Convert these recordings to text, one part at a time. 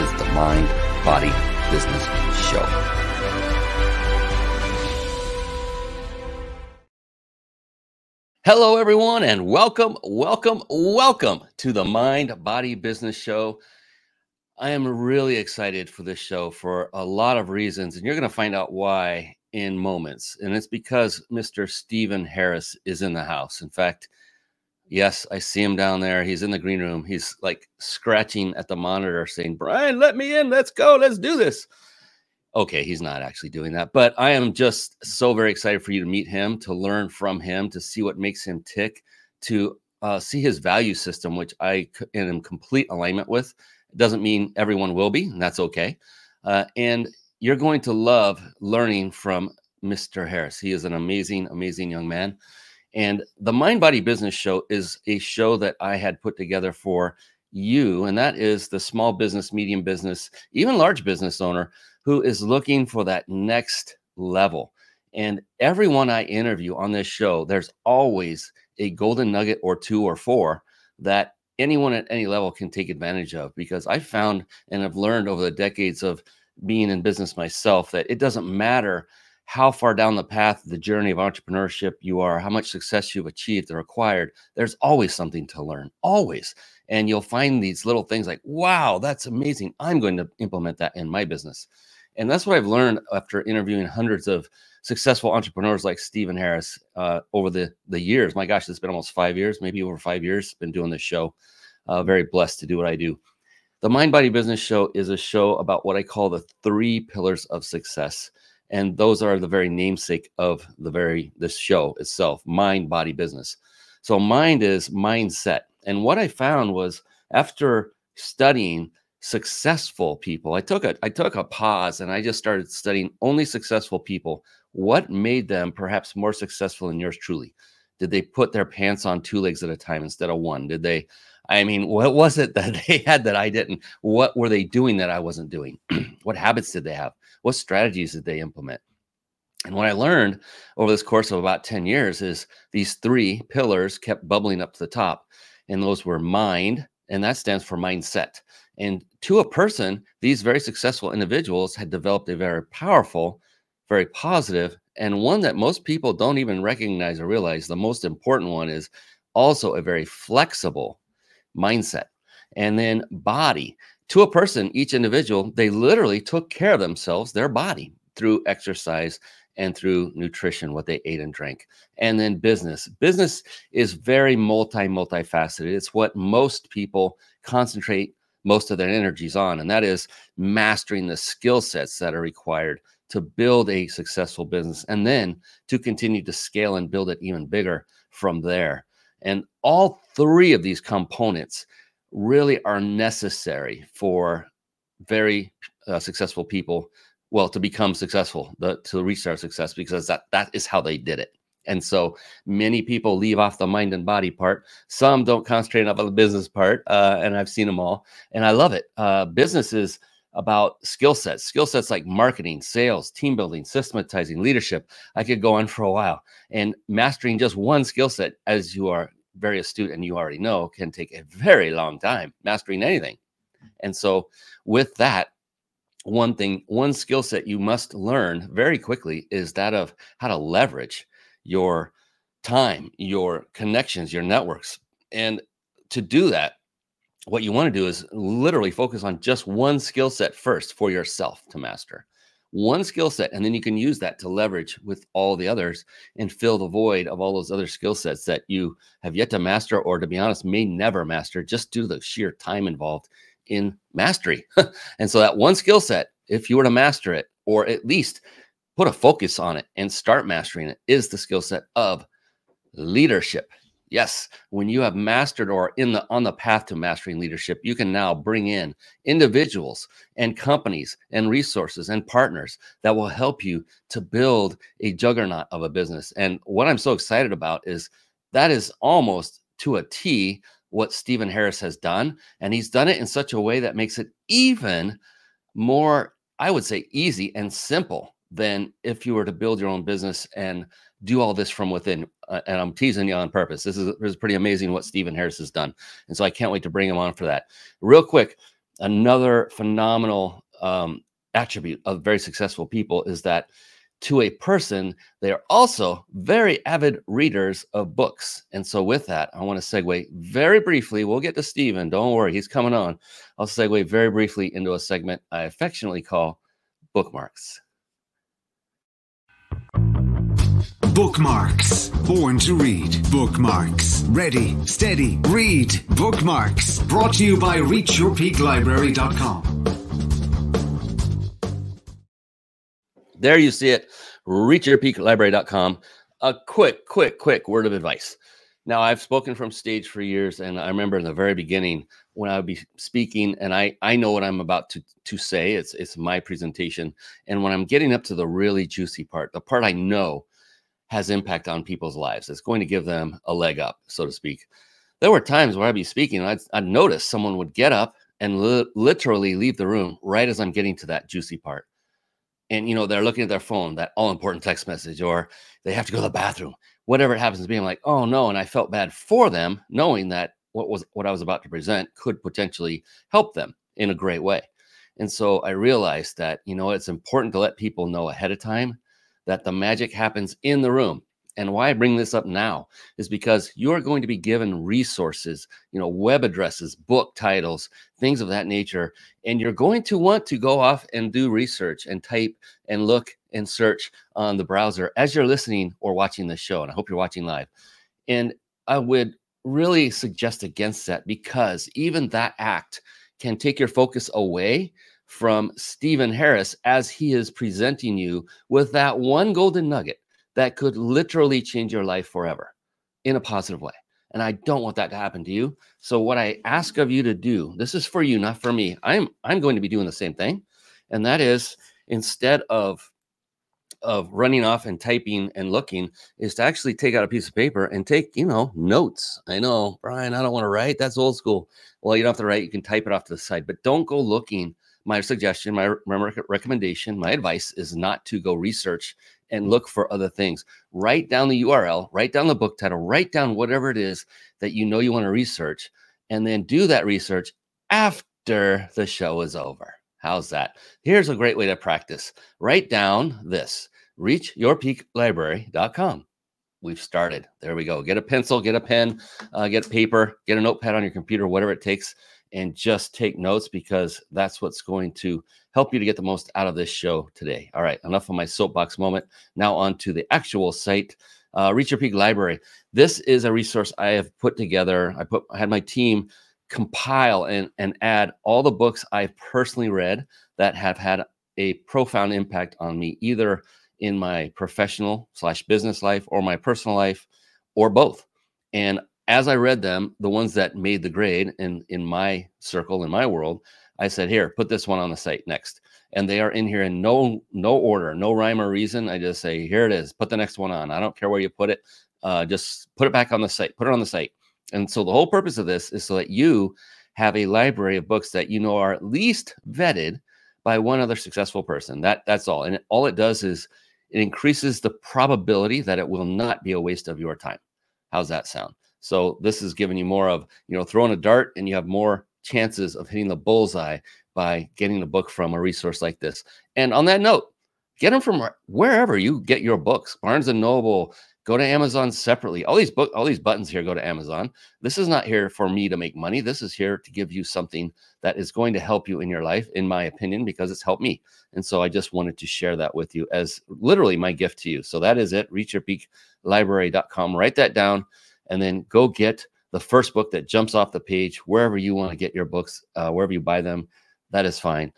is the Mind, Body, Business Show. Hello, everyone, and welcome, welcome, welcome to the Mind, Body, Business Show. I am really excited for this show for a lot of reasons, and you're going to find out why in moments. And it's because Mr. Steven Harris is in the house. In fact, Yes, I see him down there. He's in the green room. He's like scratching at the monitor saying, Brian, let me in. Let's go. Let's do this. Okay, he's not actually doing that, but I am just so very excited for you to meet him, to learn from him, to see what makes him tick, to uh, see his value system, which I am in complete alignment with. It doesn't mean everyone will be, and that's okay. Uh, and you're going to love learning from Mr. Harris. He is an amazing, amazing young man. And the Mind Body Business Show is a show that I had put together for you, and that is the small business, medium business, even large business owner who is looking for that next level. And everyone I interview on this show, there's always a golden nugget or two or four that anyone at any level can take advantage of because I found and have learned over the decades of being in business myself that it doesn't matter how far down the path the journey of entrepreneurship you are, how much success you've achieved or acquired, there's always something to learn, always. And you'll find these little things like, wow, that's amazing. I'm going to implement that in my business. And that's what I've learned after interviewing hundreds of successful entrepreneurs like Steven Harris uh, over the, the years. My gosh, it's been almost five years, maybe over five years, been doing this show. Uh, very blessed to do what I do. The Mind Body Business Show is a show about what I call the three pillars of success and those are the very namesake of the very this show itself mind body business. So mind is mindset. And what i found was after studying successful people i took a i took a pause and i just started studying only successful people. What made them perhaps more successful than yours truly? Did they put their pants on two legs at a time instead of one? Did they i mean what was it that they had that i didn't what were they doing that i wasn't doing? What habits did they have what strategies did they implement? And what I learned over this course of about 10 years is these three pillars kept bubbling up to the top. And those were mind, and that stands for mindset. And to a person, these very successful individuals had developed a very powerful, very positive, and one that most people don't even recognize or realize. The most important one is also a very flexible mindset. And then body to a person, each individual, they literally took care of themselves, their body, through exercise and through nutrition, what they ate and drank. And then business. Business is very multi, multifaceted. It's what most people concentrate most of their energies on, and that is mastering the skill sets that are required to build a successful business and then to continue to scale and build it even bigger from there. And all three of these components really are necessary for very uh, successful people well to become successful the, to reach their success because that that is how they did it. And so many people leave off the mind and body part. Some don't concentrate enough on the business part uh, and i've seen them all and i love it. Uh, business is about skill sets skill sets like marketing sales team building systematizing leadership. I could go on for a while and mastering just one skill set as you are very astute and you already know can take a very long time mastering anything. And so, with that, one thing, one skill set you must learn very quickly is that of how to leverage your time, your connections, your networks. And to do that, what you want to do is literally focus on just one skill set first for yourself to master one skill set and then you can use that to leverage with all the others and fill the void of all those other skill sets that you have yet to master or to be honest may never master just due to the sheer time involved in mastery. And so that one skill set if you were to master it or at least put a focus on it and start mastering it is the skill set of leadership Yes, when you have mastered or in the on the path to mastering leadership, you can now bring in individuals and companies and resources and partners that will help you to build a juggernaut of a business. And what I'm so excited about is that is almost to a T what Steven Harris has done, and he's done it in such a way that makes it even more I would say easy and simple than if you were to build your own business and do all this from within. Uh, and I'm teasing you on purpose. This is, this is pretty amazing what Steven Harris has done. And so I can't wait to bring him on for that. Real quick, another phenomenal um, attribute of very successful people is that to a person, they are also very avid readers of books. And so, with that, I want to segue very briefly. We'll get to Steven. Don't worry, he's coming on. I'll segue very briefly into a segment I affectionately call bookmarks. Bookmarks. Born to read. Bookmarks. Ready, steady, read. Bookmarks. Brought to you by ReachYourPeakLibrary.com. There you see it. ReachYourPeakLibrary.com. A quick, quick, quick word of advice. Now, I've spoken from stage for years, and I remember in the very beginning when I would be speaking, and I I know what I'm about to to say. It's it's my presentation, and when I'm getting up to the really juicy part, the part I know has impact on people's lives, it's going to give them a leg up, so to speak. There were times where I'd be speaking, I'd, I'd notice someone would get up and li- literally leave the room right as I'm getting to that juicy part. And you know they're looking at their phone that all important text message or they have to go to the bathroom. Whatever it happens to be i'm like oh no and i felt bad for them knowing that what was what i was about to present could potentially help them in a great way. And so i realized that you know it's important to let people know ahead of time that the magic happens in the room and why I bring this up now is because you're going to be given resources, you know, web addresses, book titles, things of that nature. And you're going to want to go off and do research and type and look and search on the browser as you're listening or watching this show. And I hope you're watching live. And I would really suggest against that because even that act can take your focus away from Steven Harris as he is presenting you with that one golden nugget that could literally change your life forever in a positive way. And I don't want that to happen to you. So what I ask of you to do, this is for you, not for me. I'm I'm going to be doing the same thing. And that is instead of of running off and typing and looking is to actually take out a piece of paper and take, you know, notes. I know, Brian, I don't want to write. That's old school. Well, you don't have to write. You can type it off to the side, but don't go looking. My suggestion, my, recommendation, my advice is not to go research and look for other things. Write down the URL, write down the book title, write down whatever it is that you know you want to research, and then do that research after the show is over. How's that? Here's a great way to practice. Write down this reachyourpeaklibrary.com. We've started. There we go. Get a pencil, get a pen, uh, get paper, get a notepad on your computer, whatever it takes, and just take notes because that's what's going to help you to get the most out of this show today. All right, enough of my soapbox moment. Now on to the actual site. Uh, Reach Your Peak Library. This is a resource I have put together. I put I had my team compile and, and add all the books I've personally read that have had a profound impact on me, either in my professional slash business life or my personal life, or both. And as I read them, the ones that made the grade in in my circle in my world, I said, "Here, put this one on the site next." And they are in here in no no order, no rhyme or reason. I just say, "Here it is. Put the next one on." I don't care where you put it. Uh, just put it back on the site. Put it on the site. And so the whole purpose of this is so that you have a library of books that you know are at least vetted by one other successful person. That that's all. And all it does is it increases the probability that it will not be a waste of your time. How's that sound? So this is giving you more of, you know, throwing a dart and you have more chances of hitting the bullseye by getting a book from a resource like this. And on that note, get them from wherever you get your books. Barnes and Noble, go to Amazon separately. All these book all these buttons here go to Amazon. This is not here for me to make money. This is here to give you something that is going to help you in your life in my opinion because it's helped me. And so I just wanted to share that with you as literally my gift to you. So that is it. reachyourpeaklibrary.com. Write that down and then go get the first book that jumps off the page wherever you want to get your books, uh, wherever you buy them. That is fine.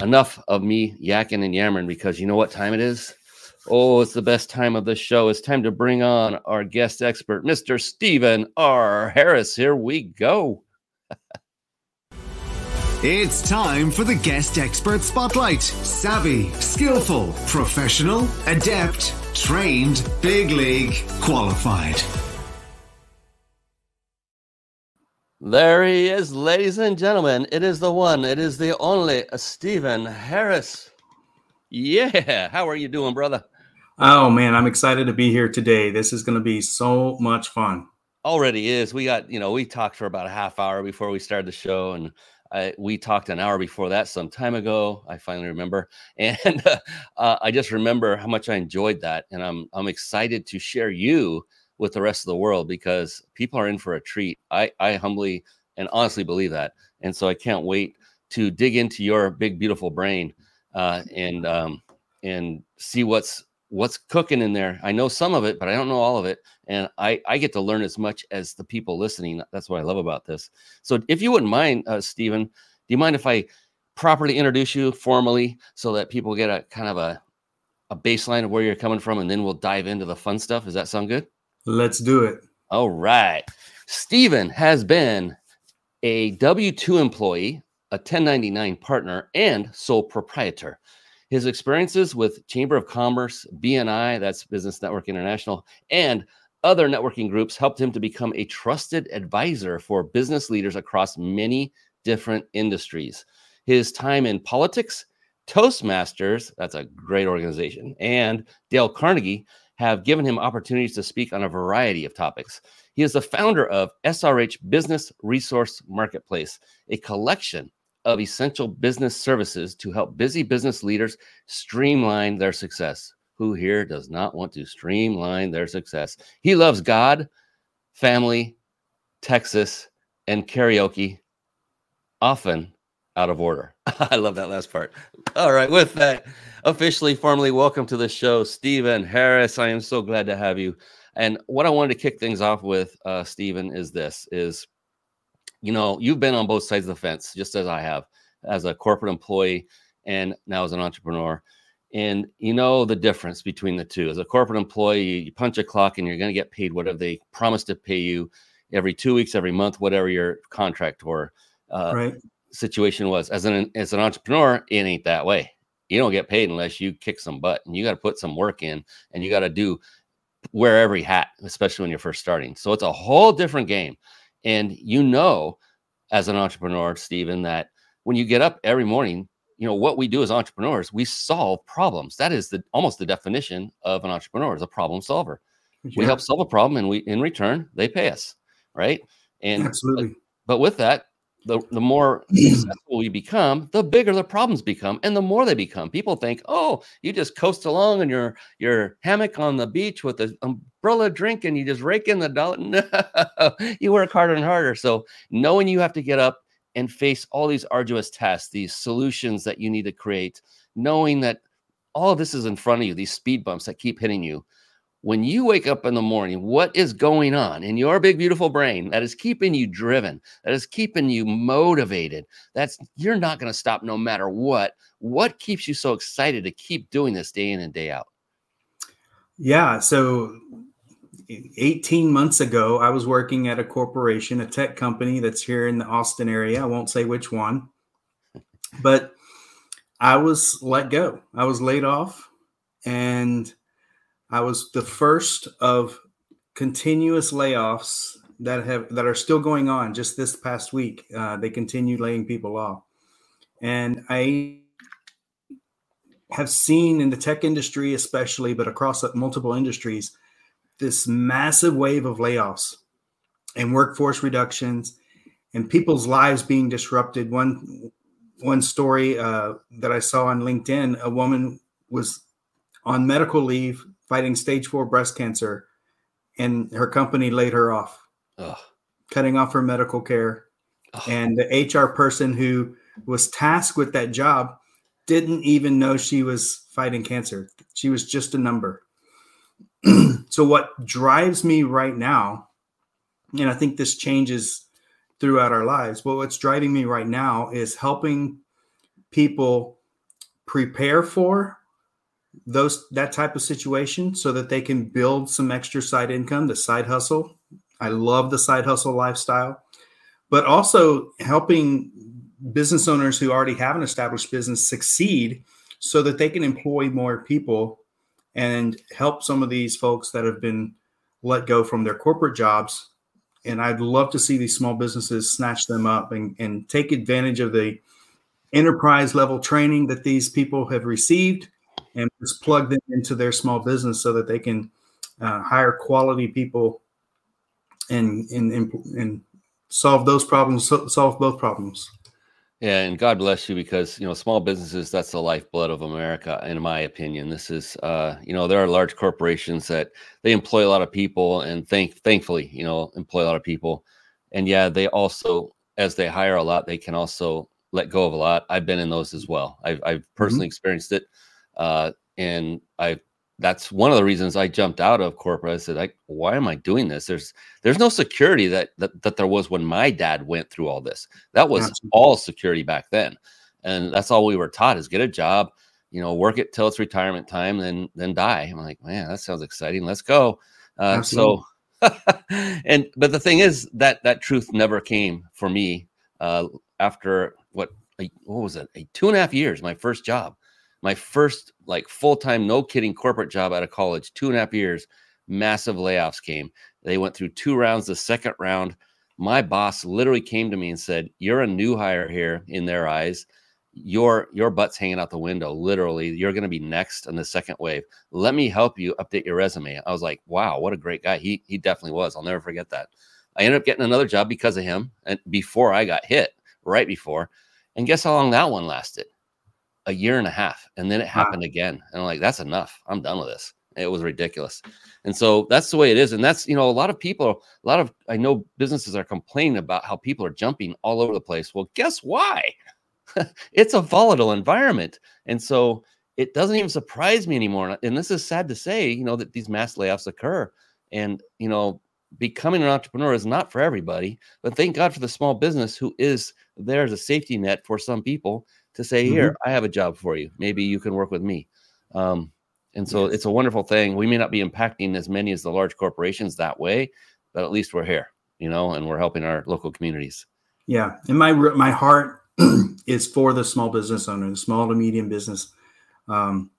Enough of me yakking and yammering because you know what time it is? Oh, it's the best time of the show. It's time to bring on our guest expert, Mr. Steven R. Harris. Here we go. It's time for the guest expert spotlight. Savvy, skillful, professional, adept, trained, big league, qualified. There he is, ladies and gentlemen. It is the one, it is the only Steven Harris. Yeah. How are you doing, brother? Oh, man. I'm excited to be here today. This is going to be so much fun. Already is. We got, you know, we talked for about a half hour before we started the show, and I, we talked an hour before that some time ago. I finally remember, and uh, I just remember how much I enjoyed that, and I'm I'm excited to share you with the rest of the world because people are in for a treat. I, I humbly and honestly believe that. And so I can't wait to dig into your big, beautiful brain uh, and um, and see what's what's cooking in there. I know some of it, but I don't know all of it. And I, I get to learn as much as the people listening. That's what I love about this. So if you wouldn't mind, uh, Steven, do you mind if I properly introduce you formally so that people get a kind of a, a baseline of where you're coming from and then we'll dive into the fun stuff? Does that sound good? Let's do it. All right. Steven has been a W 2 employee, a 1099 partner, and sole proprietor. His experiences with Chamber of Commerce, BNI, that's Business Network International, and other networking groups helped him to become a trusted advisor for business leaders across many different industries. His time in politics, Toastmasters, that's a great organization, and Dale Carnegie have given him opportunities to speak on a variety of topics. He is the founder of SRH Business Resource Marketplace, a collection of essential business services to help busy business leaders streamline their success. Who here does not want to streamline their success? He loves God, family, Texas, and karaoke, often out of order. I love that last part. All right, with that, officially, formally welcome to the show, Steven Harris. I am so glad to have you. And what I wanted to kick things off with, uh, Steven, is this: is you know you've been on both sides of the fence, just as I have, as a corporate employee and now as an entrepreneur. And you know the difference between the two. As a corporate employee, you punch a clock and you're going to get paid whatever they promise to pay you every two weeks, every month, whatever your contract or uh, right situation was as an as an entrepreneur it ain't that way. You don't get paid unless you kick some butt and you got to put some work in and you got to do wear every hat especially when you're first starting. So it's a whole different game. And you know as an entrepreneur steven that when you get up every morning you know what we do as entrepreneurs we solve problems. That is the almost the definition of an entrepreneur is a problem solver. Yeah. we help solve a problem and we in return they pay us right? And absolutely. but, but with that the, the more successful we become, the bigger the problems become, and the more they become. People think, oh, you just coast along in your your hammock on the beach with an umbrella drink, and you just rake in the dollar. No, you work harder and harder. So knowing you have to get up and face all these arduous tasks, these solutions that you need to create, knowing that all of this is in front of you, these speed bumps that keep hitting you when you wake up in the morning, what is going on in your big, beautiful brain that is keeping you driven, that is keeping you motivated? That's you're not going to stop no matter what. What keeps you so excited to keep doing this day in and day out? Yeah. So 18 months ago, I was working at a corporation, a tech company that's here in the Austin area. I won't say which one, but I was let go. I was laid off and I was the first of continuous layoffs that have that are still going on. Just this past week, uh, they continue laying people off, and I have seen in the tech industry, especially, but across multiple industries, this massive wave of layoffs and workforce reductions, and people's lives being disrupted. One one story uh, that I saw on LinkedIn: a woman was on medical leave fighting stage four breast cancer, and her company laid her off, Ugh. cutting off her medical care. Ugh. And the HR person who was tasked with that job didn't even know she was fighting cancer. She was just a number. so, what drives me right now, and I think this changes throughout our lives, but what's driving me right now is helping people prepare for those that type of situation so that they can build some extra side income, the side hustle. I love the side hustle lifestyle, but also helping business owners who already have an established business succeed so that they can employ more people and help some of these folks that have been let go from their corporate jobs. And I'd love to see these small businesses snatch them up and, and take advantage of the enterprise level training that these people have received and just plug them into their small business so that they can uh, hire quality people and, and, and, and solve those problems, solve both problems. Yeah, and God bless you because you know small businesses that's the lifeblood of America, in my opinion. This is, uh, you know, there are large corporations that they employ a lot of people, and thank thankfully, you know, employ a lot of people, and yeah, they also as they hire a lot, they can also let go of a lot. I've been in those as well. I've I've personally mm-hmm. experienced it, uh, and I that's one of the reasons I jumped out of corporate. I said, like, why am I doing this? There's there's no security that that, that there was when my dad went through all this. That was Absolutely. all security back then. And that's all we were taught is get a job, you know, work it till it's retirement time, then then die. I'm like, man, that sounds exciting. Let's go. Uh, so and but the thing is that that truth never came for me uh, after what what was it? A two and a half years, my first job my first like full-time no kidding corporate job out of college two and a half years massive layoffs came. They went through two rounds the second round my boss literally came to me and said you're a new hire here in their eyes. Your your butt's hanging out the window literally. You're going to be next in the second wave. Let me help you update your resume. I was like wow what a great guy. He he definitely was. I'll never forget that. I ended up getting another job because of him and before i got hit right before. And guess how long that one lasted a year and a half, and then it happened wow. again. And I'm like, that's enough. I'm done with this. It was ridiculous. And so that's the way it is. And that's, you know, a lot of people, a lot of, I know businesses are complaining about how people are jumping all over the place. Well, guess why? it's a volatile environment. And so it doesn't even surprise me anymore. And this is sad to say, you know, that these mass layoffs occur. And, you know, becoming an entrepreneur is not for everybody, but thank God for the small business who is there as a safety net for some people to say, mm-hmm. here, I have a job for you. Maybe you can work with me. Um, and so yes. it's a wonderful thing. We may not be impacting as many as the large corporations that way, but at least we're here, you know, and we're helping our local communities. Yeah. And my, my heart is for the small business owner, the small to medium business. Um,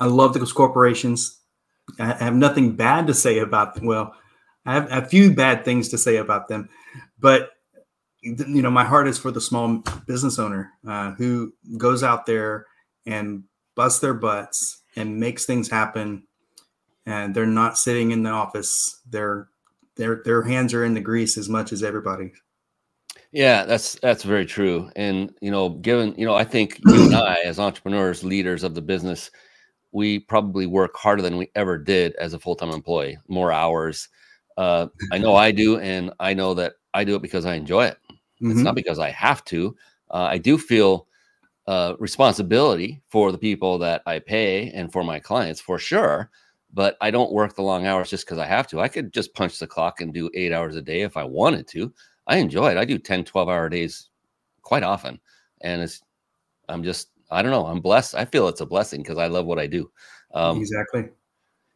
I love those corporations. I have nothing bad to say about them. Well, I have a few bad things to say about them, but you know, my heart is for the small business owner uh, who goes out there and busts their butts and makes things happen. And they're not sitting in the office. Their their their hands are in the grease as much as everybody. Yeah, that's that's very true. And you know, given you know, I think you and I, as entrepreneurs, leaders of the business, we probably work harder than we ever did as a full time employee. More hours. Uh, I know I do, and I know that I do it because I enjoy it. Mm-hmm. It's not because I have to. Uh, I do feel uh, responsibility for the people that I pay and for my clients for sure. But I don't work the long hours just because I have to. I could just punch the clock and do eight hours a day if I wanted to. I enjoy it. I do 10, 12 hour days quite often. And it's, I'm just, I don't know. I'm blessed. I feel it's a blessing because I love what I do. Um, exactly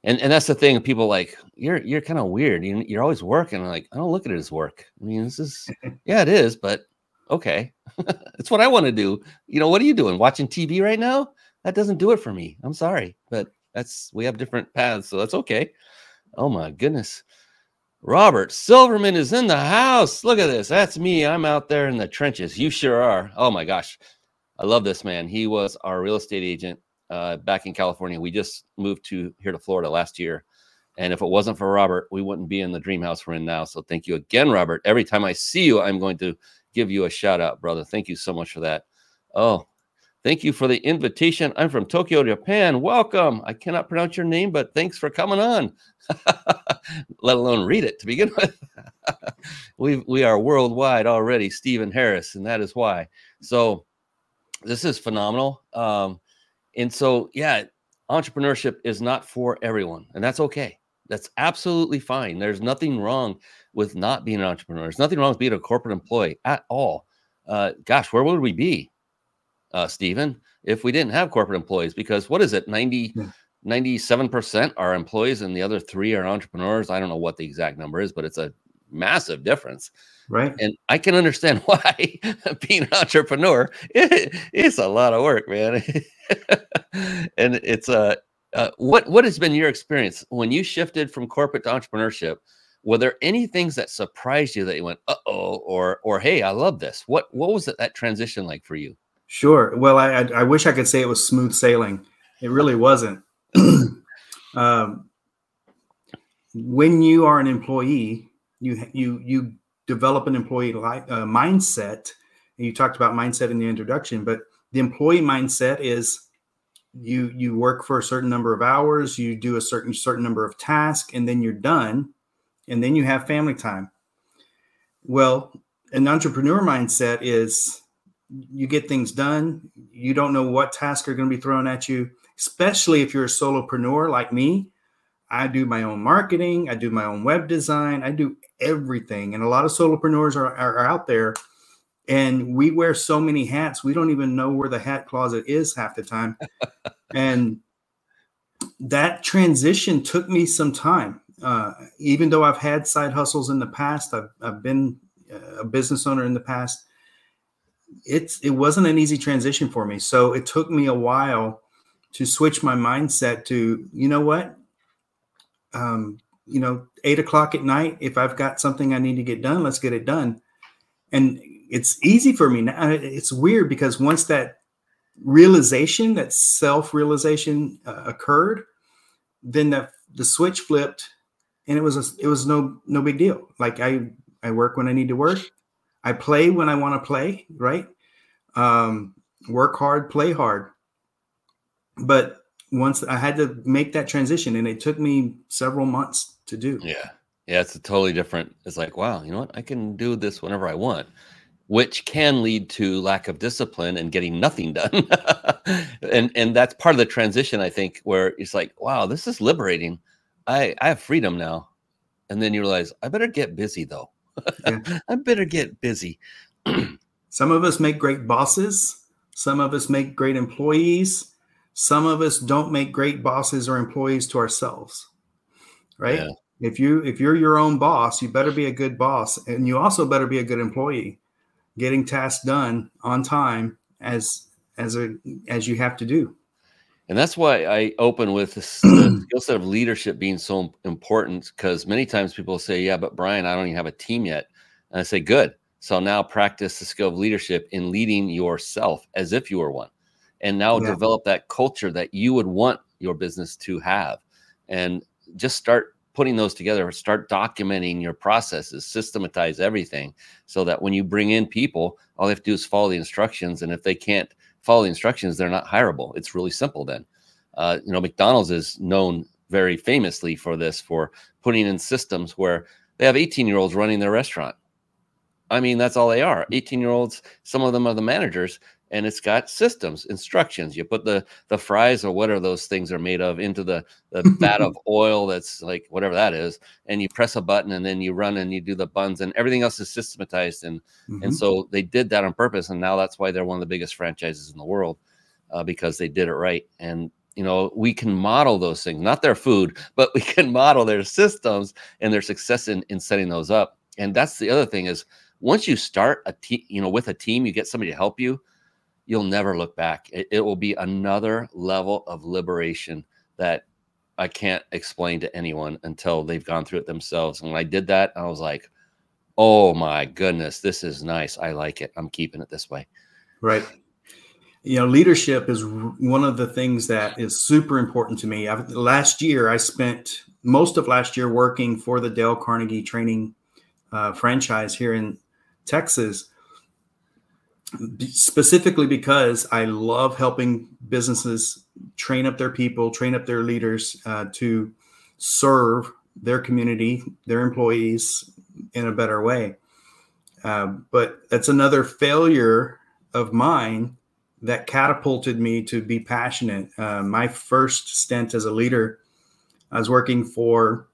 and and that's the thing people like you're you're kind of weird you, you're always working I'm like i don't look at it as work. I mean this is yeah it is but okay. It's what i want to do. You know what are you doing watching tv right now? That doesn't do it for me. I'm sorry but that's we have different paths so that's okay. Oh my goodness. Robert silverman is in the house. Look at this. That's me. I'm out there in the trenches. You sure are. Oh my gosh. I love this man. He was our real estate agent uh, back in California. We just moved to here to Florida last year. And if it wasn't for Robert, we wouldn't be in the dream house we're in now. So thank you again, Robert. Every time I see you, I'm going to give you a shout out, brother. Thank you so much for that. Oh, thank you for the invitation. I'm from Tokyo, Japan. Welcome. I cannot pronounce your name, but thanks for coming on. Let alone read it to begin with. we we are worldwide already, Steven Harris, and that is why. So this is phenomenal. Um, and so, yeah, entrepreneurship is not for everyone, and that's okay. That's absolutely fine. There's nothing wrong with not being an entrepreneur. There's nothing wrong with being a corporate employee at all. Uh, gosh, where would we be? uh, Steven, if we didn't have corporate employees because what is it 90 yeah. 97% are employees and the other three are entrepreneurs. I don't know what the exact number is, but it's a massive difference. Right. And I can understand why being an entrepreneur, it, it's a lot of work, man. and it's a, uh, uh, what, what has been your experience when you shifted from corporate to entrepreneurship? Were there any things that surprised you that you went, uh oh, or, or hey, I love this? What, what was it, that transition like for you? Sure. Well, I, I wish I could say it was smooth sailing. It really wasn't. um, when you are an employee, you you you develop an employee li- uh, mindset. And you talked about mindset in the introduction, but the employee mindset is you you work for a certain number of hours, you do a certain certain number of tasks, and then you're done, and then you have family time. Well, an entrepreneur mindset is you get things done. You don't know what tasks are going to be thrown at you, especially if you're a solopreneur like me. I do my own marketing, I do my own web design, I do everything. And a lot of solopreneurs are, are, out there and we wear so many hats, we don't even know where the hat closet is half the time. and that transition took me some time. Uh, even though I've had side hustles in the past, I've, I've been a business owner in the past it's it wasn't an easy transition for me. So it took me a while to switch my mindset to, you know what? Um, you know, eight o'clock at night, if I've got something I need to get done, let's get it done. And it's easy for me now. It's weird because once that realization, that self realization uh, occurred, then the, the switch flipped and it was, a, it was no, no big deal. Like I, I work when I need to work. I play when I want to play, right? Um, work hard, play hard. But once I had to make that transition, and it took me several months to do. Yeah. Yeah. It's a totally different. It's like, wow, you know what? I can do this whenever I want, which can lead to lack of discipline and getting nothing done. and and that's part of the transition, I think, where it's like, wow, this is liberating. I, I have freedom now. And then you realize I better get busy though. Yeah. I better get busy. some of us make great bosses. Some of us make great employees. Some of us don't make great bosses or employees to ourselves. Right? Yeah. If you if you're your own boss, you better be a good boss and you also better be a good employee, getting tasks done on time as as a as you have to do. And that's why I open with this, the skill set of leadership being so important. Because many times people say, "Yeah, but Brian, I don't even have a team yet." And I say, "Good. So now practice the skill of leadership in leading yourself as if you were one, and now yeah. develop that culture that you would want your business to have, and just start putting those together. Start documenting your processes, systematize everything, so that when you bring in people, all they have to do is follow the instructions, and if they can't follow the instructions, they're not hireable. It's really simple then. Uh, you know, McDonald's is known very famously for this, for putting in systems where they have 18 year olds running their restaurant. I mean, that's all they are 18 year olds. Some of them are the managers, and it's got systems, instructions. You put the the fries or whatever those things are made of into the the vat of oil that's like whatever that is, and you press a button and then you run and you do the buns and everything else is systematized. And mm-hmm. and so they did that on purpose, and now that's why they're one of the biggest franchises in the world uh, because they did it right. And you know we can model those things, not their food, but we can model their systems and their success in in setting those up. And that's the other thing is once you start a team, you know, with a team, you get somebody to help you you'll never look back. It, it, will be another level of liberation that I can't explain to anyone until they've gone through it themselves. And when I did that, I was like, oh my goodness, this is nice. I like it. I'm keeping it this way. Right. You know, leadership is one of the things that is super important to me. I've, last year, I spent most of last year working for the Dale Carnegie training uh, franchise here in Texas specifically because I love helping businesses train up their people, train up their leaders uh, to serve their community, their employees in a better way. Uh, but that's another failure of mine that catapulted me to be passionate. Uh, my first stint as a leader, I was working for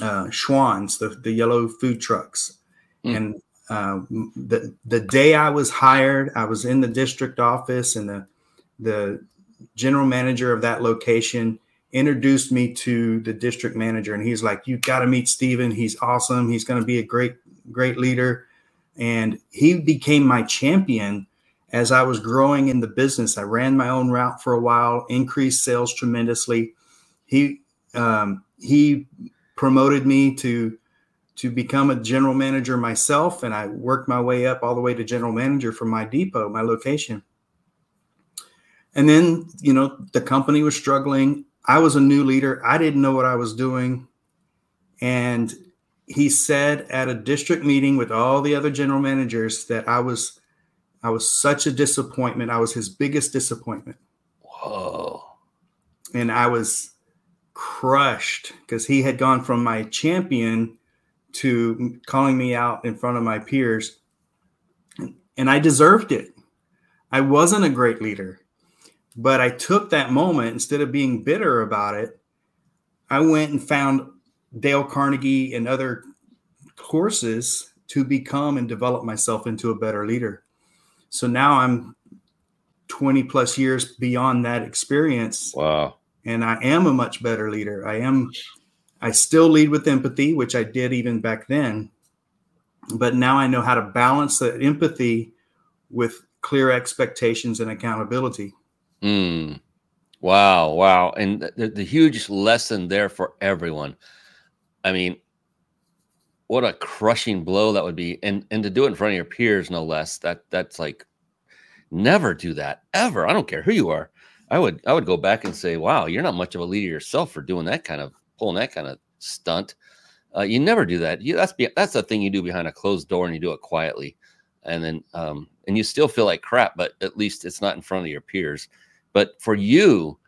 uh, Schwan's, the, the yellow food trucks. Mm. And uh, the the day I was hired, I was in the district office, and the the general manager of that location introduced me to the district manager, and he's like, "You got to meet Steven. He's awesome. He's going to be a great great leader." And he became my champion as I was growing in the business. I ran my own route for a while, increased sales tremendously. He um, he promoted me to to become a general manager myself, and I worked my way up all the way to general manager for my depot, my location. And then, you know, the company was struggling. I was a new leader. I didn't know what I was doing. And he said at a district meeting with all the other general managers that I was I was such a disappointment. I was his biggest disappointment. Whoa. And I was crushed because he had gone from my champion to calling me out in front of my peers. And I deserved it. I wasn't a great leader, but I took that moment instead of being bitter about it. I went and found Dale Carnegie and other courses to become and develop myself into a better leader. So now I'm 20 plus years beyond that experience. Wow. And I am a much better leader. I am I still lead with empathy, which I did even back then. But now I know how to balance that empathy with clear expectations and accountability. Mm. Wow, wow. And the, the huge lesson there for everyone. I mean, what a crushing blow that would be. And and to do it in front of your peers, no less. That that's like never do that ever. I don't care who you are. I would I would go back and say, wow, you're not much of a leader yourself for doing that kind of pulling that kind of stunt. Uh, you never do that. You, that's be, that's the thing you do behind a closed door, and you do it quietly, and then um, and you still feel like crap, but at least it's not in front of your peers. But for you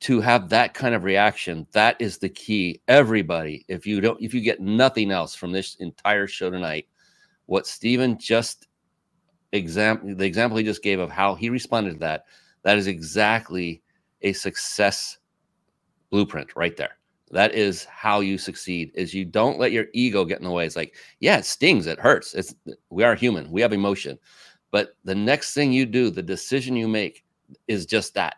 to have that kind of reaction, that is the key. Everybody, if you don't, if you get nothing else from this entire show tonight, what Steven just example, the example he just gave of how he responded to that, that is exactly a success blueprint right there that is how you succeed is you don't let your ego get in the way. It's like yeah it stings it hurts. It's we are human we have emotion. But the next thing you do the decision you make is just that.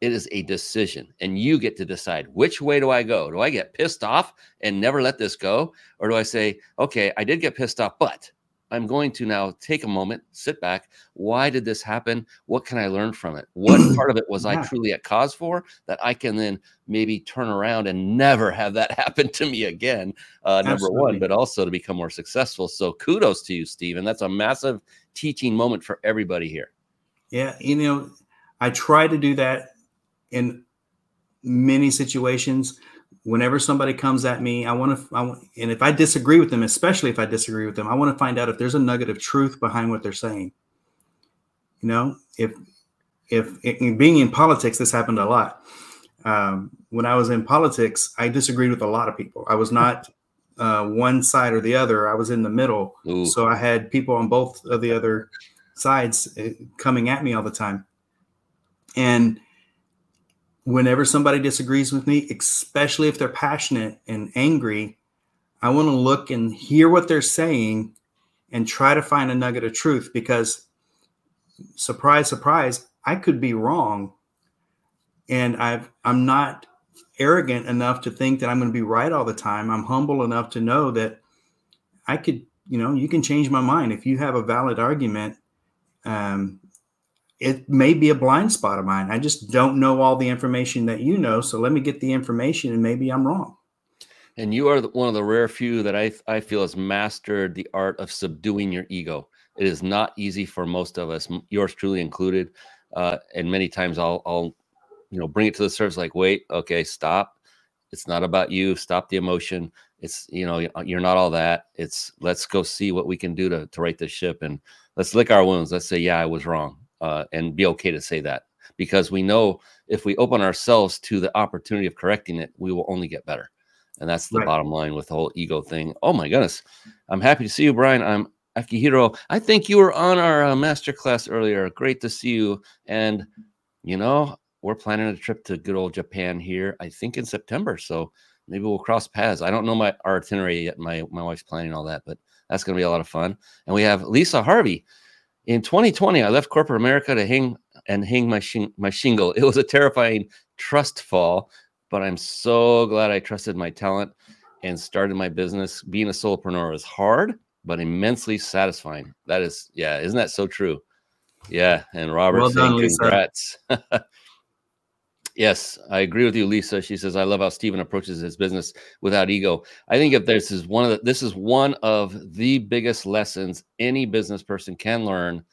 It is a decision and you get to decide which way do i go? Do i get pissed off and never let this go? Or do i say okay i did get pissed off but I'm going to now take a moment, sit back. Why did this happen? What can I learn from it? What part of it was yeah. I truly at cause for that I can then maybe turn around and never have that happen to me again? Uh, number one, but also to become more successful. So kudos to you, Steven. That's a massive teaching moment for everybody here. Yeah. You know, I try to do that in many situations whenever somebody comes at me, I want to, I want, and if I disagree with them, especially if I disagree with them, I want to find out if there's a nugget of truth behind what they're saying. You know, if, if in being in politics, this happened a lot. Um, when I was in politics, I disagreed with a lot of people. I was not uh, one side or the other. I was in the middle. Ooh. So I had people on both of the other sides uh, coming at me all the time. And whenever somebody disagrees with me, especially if they're passionate and angry, I want to look and hear what they're saying and try to find a nugget of truth because surprise surprise I could be wrong and I've I'm not arrogant enough to think that I'm going to be right all the time. I'm humble enough to know that I could, you know, you can change my mind if you have a valid argument. Um, it may be a blind spot of mine. I just don't know all the information that you know. So let me get the information and maybe I'm wrong. And you are one of the rare few that I, I feel has mastered the art of subduing your ego. It is not easy for most of us, yours truly included. Uh, and many times I'll, I'll, you know, bring it to the surface like, wait, okay, stop. It's not about you. Stop the emotion. It's, you know, you're not all that. It's let's go see what we can do to, to right this ship and let's lick our wounds. Let's say, yeah, I was wrong uh, and be okay to say that because we know if we open ourselves to the opportunity of correcting it, we will only get better. And that's the right. bottom line with the whole ego thing. Oh my goodness. I'm happy to see you, Brian. I'm Akihiro. I think you were on our uh, master class earlier. Great to see you. And, you know, we're planning a trip to good old Japan here, I think in September. So maybe we'll cross paths. I don't know my our itinerary yet. My my wife's planning all that, but That's going to be a lot of fun. And we have Lisa Harvey. In 2020, I left corporate America to hang and hang my shing- my shingle. It was a terrifying trust fall, but I'm so glad I trusted my talent and started my business. Being a solopreneur is hard, but immensely satisfying. That is, yeah, isn't that so true? Yeah, and Robert well done, congrats. yes, I agree with you, Lisa. She says I love how Steven approaches his business without ego. I think if this is one of the, this is one of the biggest lessons any business person can learn,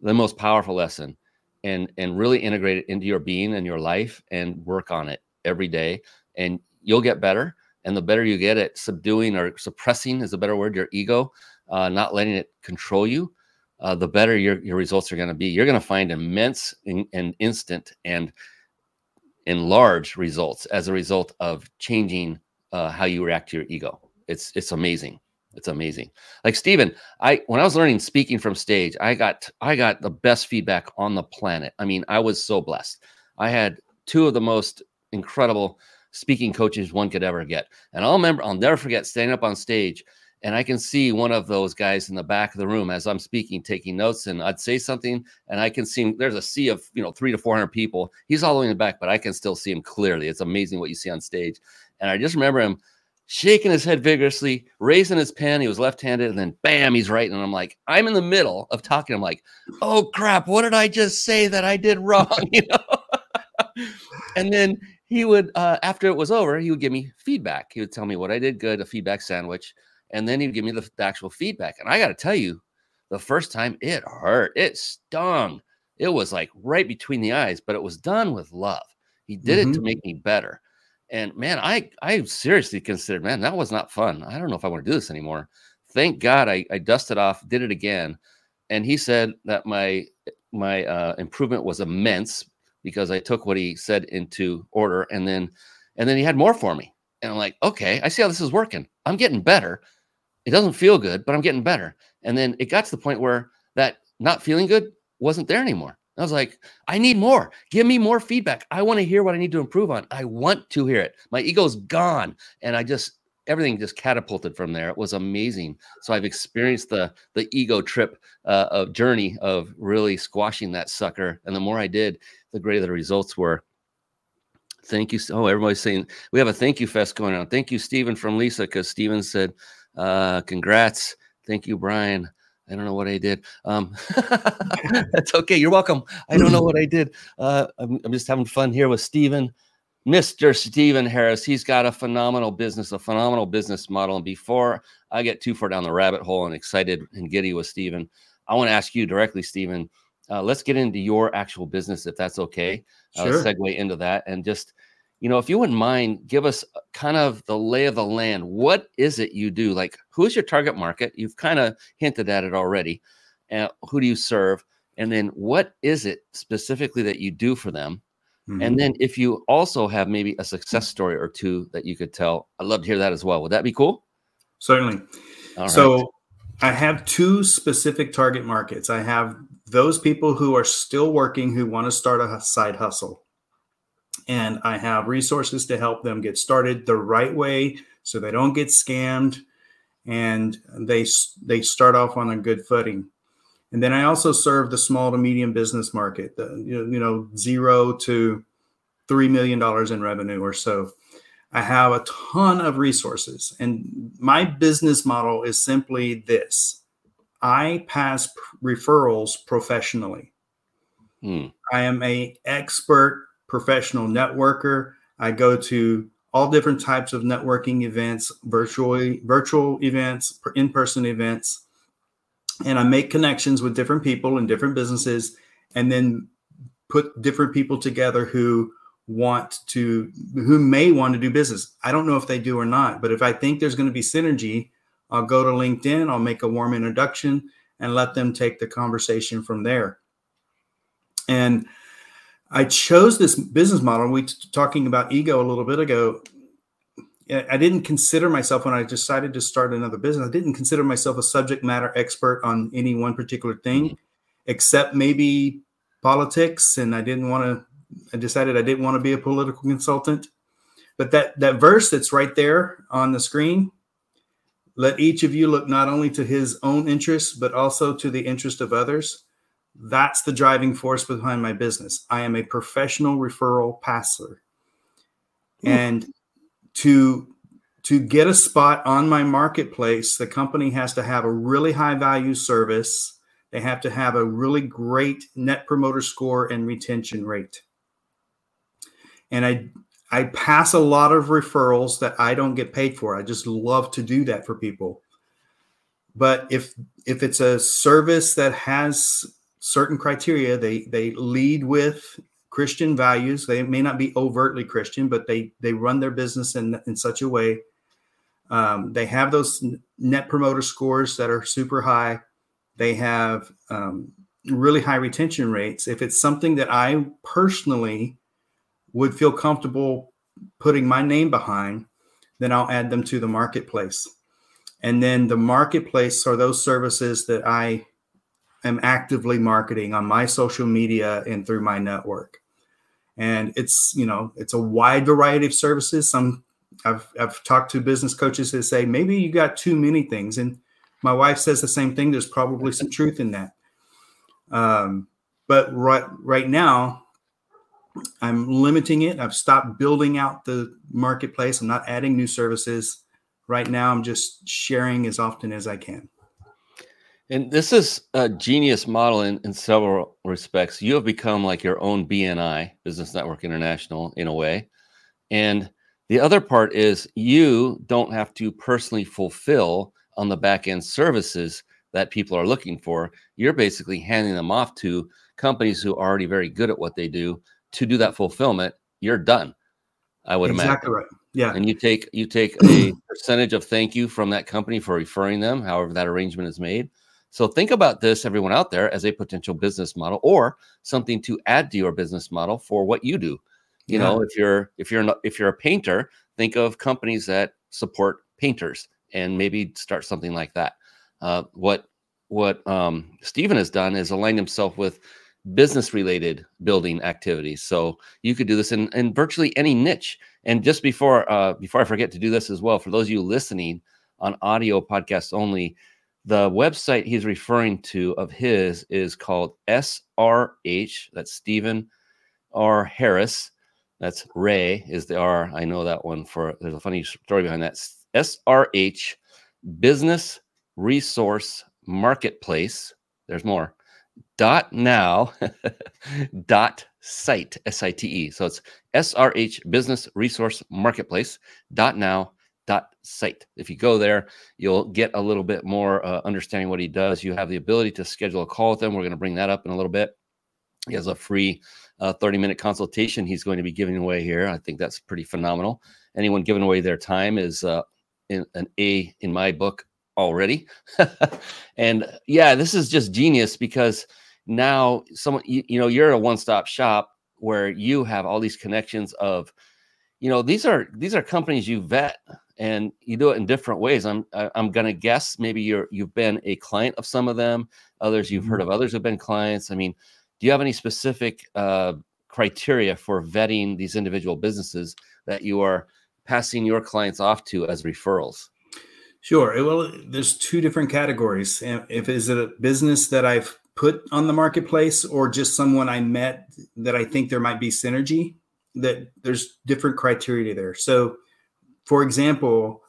the most powerful lesson, and and really integrate it into your being and your life and work on it every day, and you'll get better. And the better you get at subduing or suppressing is a better word your ego, uh, not letting it control you uh, the better your, your results are going to be. You're going to find immense and in instant and enlarged results as a result of changing uh, how you react to your ego. It's it's amazing. It's amazing. Like Steven, I when I was learning speaking from stage, I got I got the best feedback on the planet. I mean, I was so blessed. I had two of the most incredible speaking coaches one could ever get. And I'll remember, I'll never forget standing up on stage and I can see one of those guys in the back of the room as I'm speaking, taking notes, and I'd say something, and I can see him. There's a sea of you know three to four hundred people. He's all the way in the back, but I can still see him clearly. It's amazing what you see on stage. And I just remember him shaking his head vigorously, raising his pen. He was left-handed, and then bam, he's writing. And I'm like, I'm in the middle of talking. I'm like, oh crap, what did I just say that I did wrong? You know. and then he would, uh, after it was over, he would give me feedback. He would tell me what I did good, a feedback sandwich and then he'd give me the, the actual feedback. And I got to tell you, the first time it hurt, it stung. It was like right between the eyes, but it was done with love. He did mm-hmm. it to mm-hmm. make me better. And man, I I seriously considered, man, that was not fun. I don't know if I want to do this anymore. Thank God I, I dusted off, did it again. And he said that my my uh, improvement was immense because I took what he said into order and then and then he had more for me. And I'm like, okay, I see how this is working. I'm getting better. It doesn't feel good, but I'm getting better. And then it got to the point where that not feeling good wasn't there anymore. I was like, I need more. Give me more feedback. I want to hear what I need to improve on. I want to hear it. My ego's gone. And I just, everything just catapulted from there. It was amazing. So I've experienced the the ego trip uh, of journey of really squashing that sucker. And the more I did, the greater the results were. Thank you. Oh, everybody's saying we have a thank you fest going on. Thank you, Steven from Lisa, because Steven said uh, congrats. Thank you, Brian. I don't know what I did. Um, that's okay. You're welcome. I don't know what I did. Uh, I'm, I'm, just having fun here with Steven, Mr. Steven Harris. He's got a phenomenal business, a phenomenal business model. And before I get too far down the rabbit hole and excited and giddy with Steven, I want to ask you directly, Steven. Uh, let's get into your actual business, if that's okay. Uh, sure. segue into that and just – you know, if you wouldn't mind, give us kind of the lay of the land. What is it you do? Like, who's your target market? You've kind of hinted at it already. Uh, who do you serve? And then what is it specifically that you do for them? Mm-hmm. And then if you also have maybe a success story or two that you could tell, I'd love to hear that as well. Would that be cool? Certainly. so I have two specific target markets. I have those people who are still working who want to start a side hustle and I have resources to help them get started the right way so they don't get scammed and they they start off on a good footing. And then I also serve the small to medium business market, the you know zero to three million dollars in revenue or so. I have a ton of resources, and my business model is simply this: I pass referrals professionally. Hmm. I am a expert professional networker. I go to all different types of networking events, virtually virtual events, in-person events, and I make connections with different people in different businesses, and then put different people together who want to who may want to do business. I don't know if they do or not, but if I think there's going to be synergy, I'll go to LinkedIn, I'll make a warm introduction and let them take the conversation from there. And I chose this business model. We t- talking about ego a little bit ago. I didn't consider myself when I decided to start another business. I didn't consider myself a subject matter expert on any one particular thing, except maybe politics. And I didn't want to. I decided I didn't want to be a political consultant. But that that verse that's right there on the screen, let each of you look not only to his own interests, but also to the interest of others. That's the driving force behind my business. I am a professional referral passer. Mm. And to to get a spot on my marketplace, the company has to have a really high value service. They have to have a really great net promoter score and retention rate. And I I pass a lot of referrals that I don't get paid for. I just love to do that for people. But if if it's a service that has certain criteria, they they lead with Christian values. They may not be overtly Christian, but they they run their business in in such a way. Um, they have those net promoter scores that are super high. They have um, really high retention rates. If it's something that I personally would feel comfortable putting my name behind, then I'll add them to the marketplace. And then the marketplace are those services that I am actively marketing on my social media and through my network. And it's, you know, it's a wide variety of services. Some I've I've talked to business coaches that say maybe you got too many things. And my wife says the same thing. There's probably some truth in that. Um, but right right now, I'm limiting it. I've stopped building out the marketplace. I'm not adding new services. Right now, I'm just sharing as often as I can. And this is a genius model in, in several respects. You have become like your own BNI, Business Network International, in a way. And the other part is you don't have to personally fulfill on the back end services that people are looking for. You're basically handing them off to companies who are already very good at what they do to do that fulfillment, you're done. I would exactly imagine. right. Yeah. And you take you take a percentage of thank you from that company for referring them, however that arrangement is made. So think about this, everyone out there, as a potential business model or something to add to your business model for what you do. You yeah. know, if you're if you're not, if you're a painter, think of companies that support painters and maybe start something like that. Uh, what what um, Steven has done is aligned himself with business related building activities. So you could do this in, in virtually any niche. And just before uh, before I forget to do this as well, for those of you listening on audio podcasts only, the website he's referring to of his is called SRH. That's Steven R. Harris. That's Ray is the R. I know that one for there's a funny story behind that. SRH Business Resource Marketplace. There's more dot now dot site s-i-t-e so it's srh business resource marketplace dot now site. If you go there you'll get a little bit more uh, understanding what he does. You have the ability to schedule a call with him. We're going to bring that up in a little bit. He has a free uh, 30 minute consultation he's going to be giving away here. I think that's pretty phenomenal. Anyone giving away their time is uh, in, an a in my book already. and yeah, this is just genius because now someone you, you know you're a one-stop shop where you have all these connections of you know these are these are companies you vet and you do it in different ways i'm i'm gonna guess maybe you're you've been a client of some of them others you've heard mm-hmm. of others have been clients i mean do you have any specific uh, criteria for vetting these individual businesses that you are passing your clients off to as referrals Sure. Well, there's two different categories. If is it a business that I've put on the marketplace or just someone I met that I think there might be synergy, that there's different criteria there. So, for example,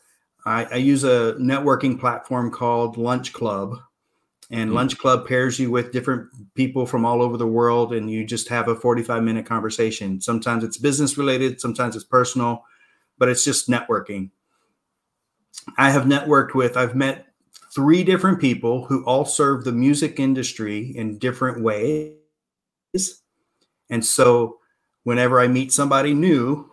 I, I use a networking platform called Lunch Club, and mm-hmm. Lunch Club pairs you with different people from all over the world, and you just have a 45 minute conversation. Sometimes it's business related, sometimes it's personal, but it's just networking. I have networked with, I've met three different people who all serve the music industry in different ways. And so whenever I meet somebody new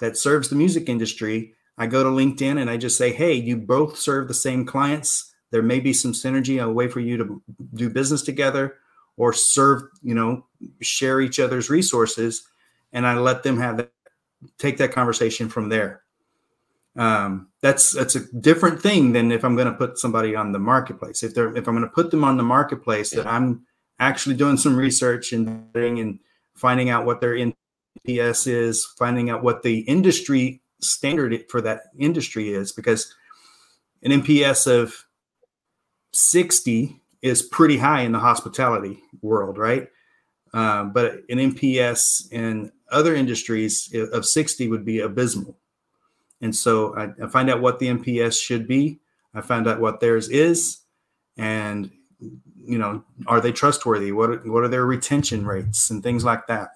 that serves the music industry, I go to LinkedIn and I just say, hey, you both serve the same clients. There may be some synergy, a way for you to do business together or serve, you know, share each other's resources. And I let them have that, take that conversation from there um, that's that's a different thing than if I'm going to put somebody on the marketplace. If they're if I'm going to put them on the marketplace, that I'm actually doing some research and and finding out what their NPS is, finding out what the industry standard for that industry is, because an NPS of 60 is pretty high in the hospitality world, right? Uh, but an NPS in other industries of 60 would be abysmal. And so I, I find out what the NPS should be. I find out what theirs is, and you know, are they trustworthy? What what are their retention rates and things like that?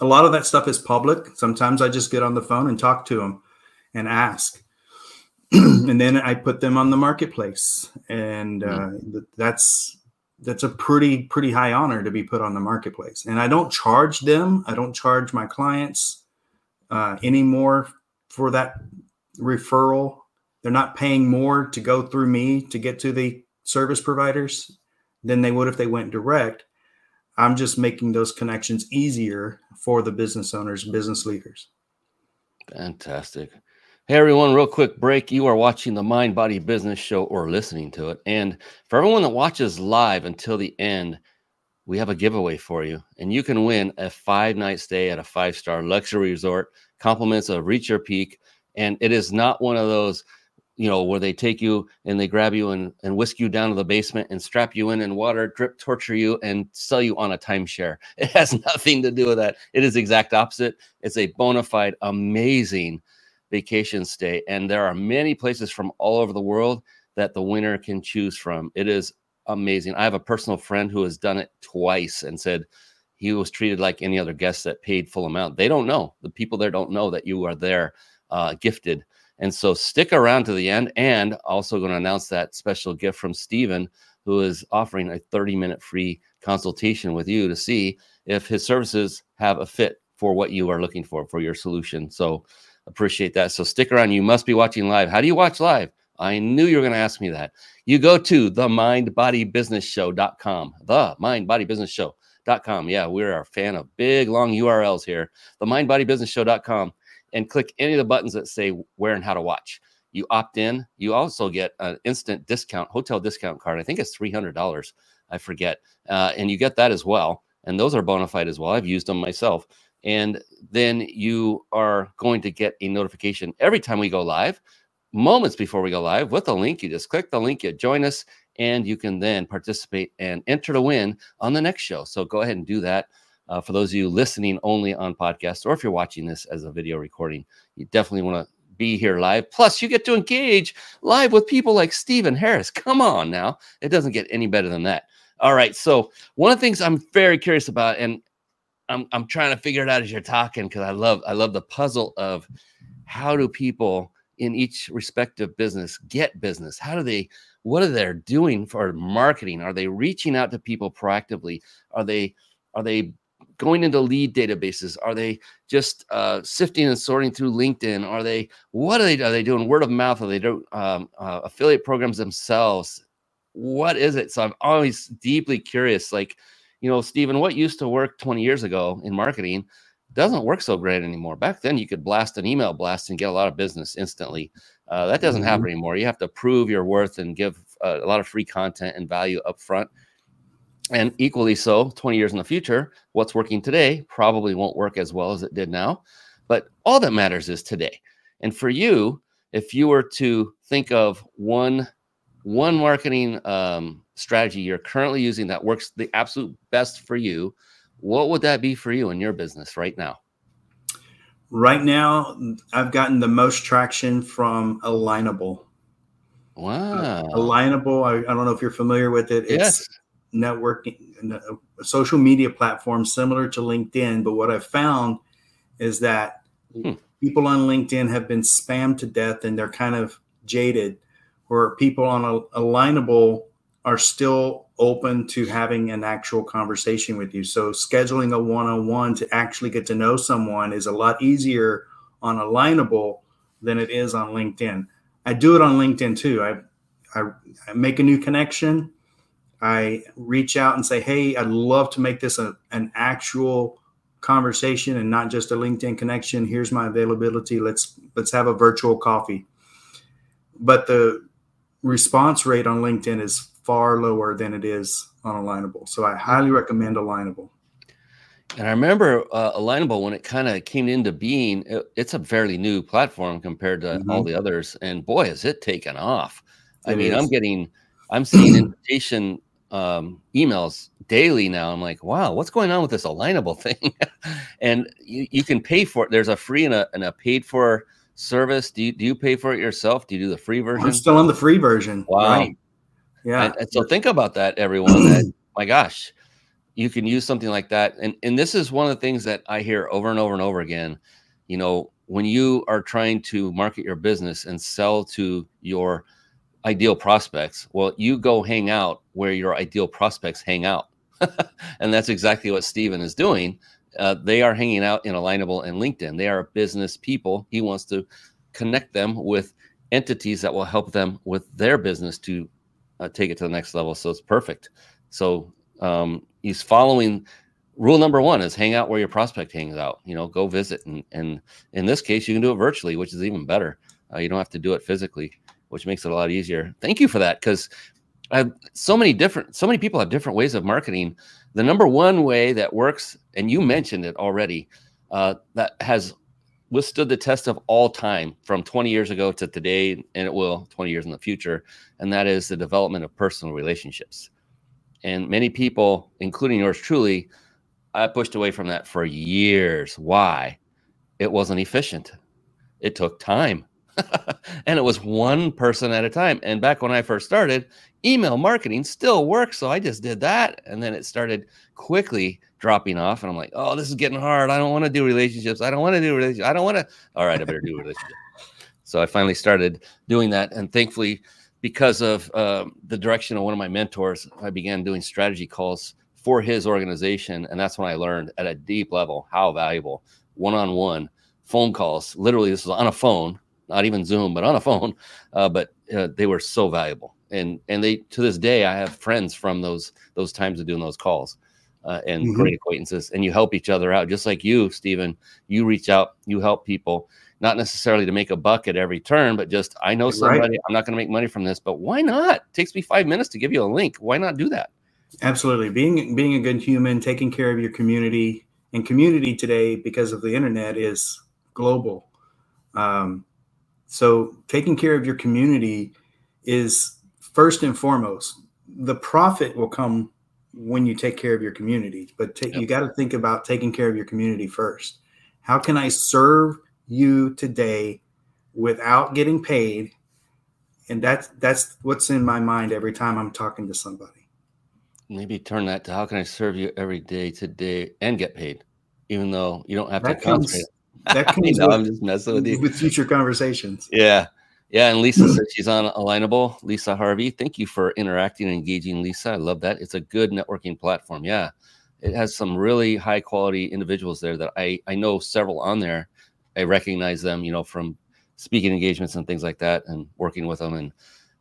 A lot of that stuff is public. Sometimes I just get on the phone and talk to them and ask. and then I put them on the marketplace, and uh, that's that's a pretty pretty high honor to be put on the marketplace. And I don't charge them. I don't charge my clients uh, anymore for that referral. They're not paying more to go through me to get to the service providers than they would if they went direct. I'm just making those connections easier for the business owners, business leaders. Fantastic. Hey everyone, real quick break. You are watching the Mind Body Business Show or listening to it. And for everyone that watches live until the end, we have a giveaway for you. And you can win a five night stay at a five star luxury resort, compliments of Reach Your Peak. And it is not one of those you know, where they take you and they grab you and, and whisk you down to the basement and strap you in and water, drip, torture you, and sell you on a timeshare. It has nothing to do with that. It is exact opposite. It's a bona fide, amazing vacation stay. And there are many places from all over the world that the winner can choose from. It is amazing. I have a personal friend who has done it twice and said he was treated like any other guest that paid full amount. They don't know. The people there don't know that you are there uh, gifted and so stick around to the end. And also going to announce that special gift from Steven, who is offering a 30 minute free consultation with you to see if his services have a fit for what you are looking for for your solution. So appreciate that. So stick around. You must be watching live. How do you watch live? I knew you were going to ask me that. You go to the mindbodybusinessshow.com, the mindbodybusinessshow.com. Yeah, we're a fan of big, long URLs here. The mindbodybusinessshow.com and click any of the buttons that say where and how to watch. You opt in. You also get an instant discount, hotel discount card. I think it's $300. I forget. Uh, and you get that as well. And those are bona fide as well. I've used them myself. And then you are going to get a notification every time we go live, moments before we go live with a link. You just click the link, you join us, and you can then participate and enter to win on the next show. So go ahead and do that. Uh, for those of you listening only on podcast, or if you're watching this as a video recording, you definitely want to be here live. Plus, you get to engage live with people like Steven Harris. Come on now. It doesn't get any better than that. All right. So, one of the things I'm very curious about, and I'm, I'm trying to figure it out as you're talking because I love I love the puzzle of how do people in each respective business get business? How do they what are they doing for marketing? Are they reaching out to people proactively? Are they are they going into lead databases? Are they just uh, sifting and sorting through LinkedIn? Are they what are they are they doing word of mouth? Are they doing um, uh, affiliate programs themselves? What is it? So I'm always deeply curious. Like, you know, Steven, what used to work 20 years ago in marketing doesn't work so great anymore. Back then, you could blast an email blast and get a lot of business instantly. Uh, that doesn't mm-hmm. happen anymore. You have to prove your worth and give uh, a lot of free content and value up front and equally so, 20 years in the future, what's working today probably won't work as well as it did now. But all that matters is today. And for you, if you were to think of one one marketing um, strategy you're currently using that works the absolute best for you, what would that be for you in your business right now? Right now, I've gotten the most traction from Alignable. Wow. Uh, Alignable, I, I, don't know if you're familiar with it. It's, yes networking, a social media platform similar to LinkedIn. But what I've found is that hmm. people on LinkedIn have been spammed to death and they're kind of jaded, where people on a, Alignable are still open to having an actual conversation with you. So scheduling a one-on-one to actually get to know someone is a lot easier on Alignable than it is on LinkedIn. I do it on LinkedIn too. I I, I make a new connection I reach out and say, "Hey, I'd love to make this a, an actual conversation and not just a LinkedIn connection. Here's my availability. Let's let's have a virtual coffee." But the response rate on LinkedIn is far lower than it is on Alignable. So I highly recommend Alignable. And I remember uh, Alignable when it kind of came into being. It, it's a fairly new platform compared to mm-hmm. all the others, and boy, has it taken off! It I mean, is. I'm getting, I'm seeing invitation um, emails daily now. I'm like, wow, what's going on with this Alignable thing? and you, you can pay for it. There's a free and a, and a paid for service. Do you do you pay for it yourself? Do you do the free version? I'm still on the free version. Wow. Right. Yeah. And, and so think about that, everyone. that, my gosh, you can use something like that. And and this is one of the things that I hear over and over and over again. You know, when you are trying to market your business and sell to your ideal prospects, well, you go hang out where your ideal prospects hang out. and that's exactly what Steven is doing. Uh, they are hanging out in Alignable and LinkedIn. They are business people. He wants to connect them with entities that will help them with their business to uh, take it to the next level. So it's perfect. So um, he's following rule number one is hang out where your prospect hangs out you know go visit and and in this case you can do it virtually which is even better uh, you don't have to do it physically which makes it a lot easier thank you for that because I have so many different so many people have different ways of marketing the number one way that works and you mentioned it already uh, that has withstood the test of all time from 20 years ago to today and it will 20 years in the future and that is the development of personal relationships and many people, including yours truly, I pushed away from that for years. Why? It wasn't efficient. It took time. and it was one person at a time. And back when I first started, email marketing still works. So I just did that. And then it started quickly dropping off. And I'm like, oh, this is getting hard. I don't want to do relationships. I don't want to do relationships. I don't want to. All right, I better do relationships. so I finally started doing that. And thankfully, because of uh, the direction of one of my mentors, I began doing strategy calls for his organization. And that's when I learned at a deep level how valuable one on one phone calls, literally, this was on a phone, not even Zoom, but on a phone. Uh, but uh, they were so valuable. And, and they, to this day, I have friends from those, those times of doing those calls. Uh, and mm-hmm. great acquaintances, and you help each other out, just like you, Steven. You reach out, you help people, not necessarily to make a buck at every turn, but just I know somebody, right. I'm not going to make money from this, but why not? It takes me five minutes to give you a link. Why not do that? Absolutely. Being being a good human, taking care of your community, and community today because of the internet is global. Um, so taking care of your community is first and foremost. The profit will come when you take care of your community, but take, yep. you got to think about taking care of your community first. How can I serve you today without getting paid and that's that's what's in my mind every time i'm talking to somebody maybe turn that to how can i serve you every day today and get paid even though you don't have that to comes, that comes know, with, i'm just messing with you with future conversations yeah yeah and lisa said she's on alignable lisa harvey thank you for interacting and engaging lisa i love that it's a good networking platform yeah it has some really high quality individuals there that i i know several on there I recognize them, you know, from speaking engagements and things like that, and working with them, and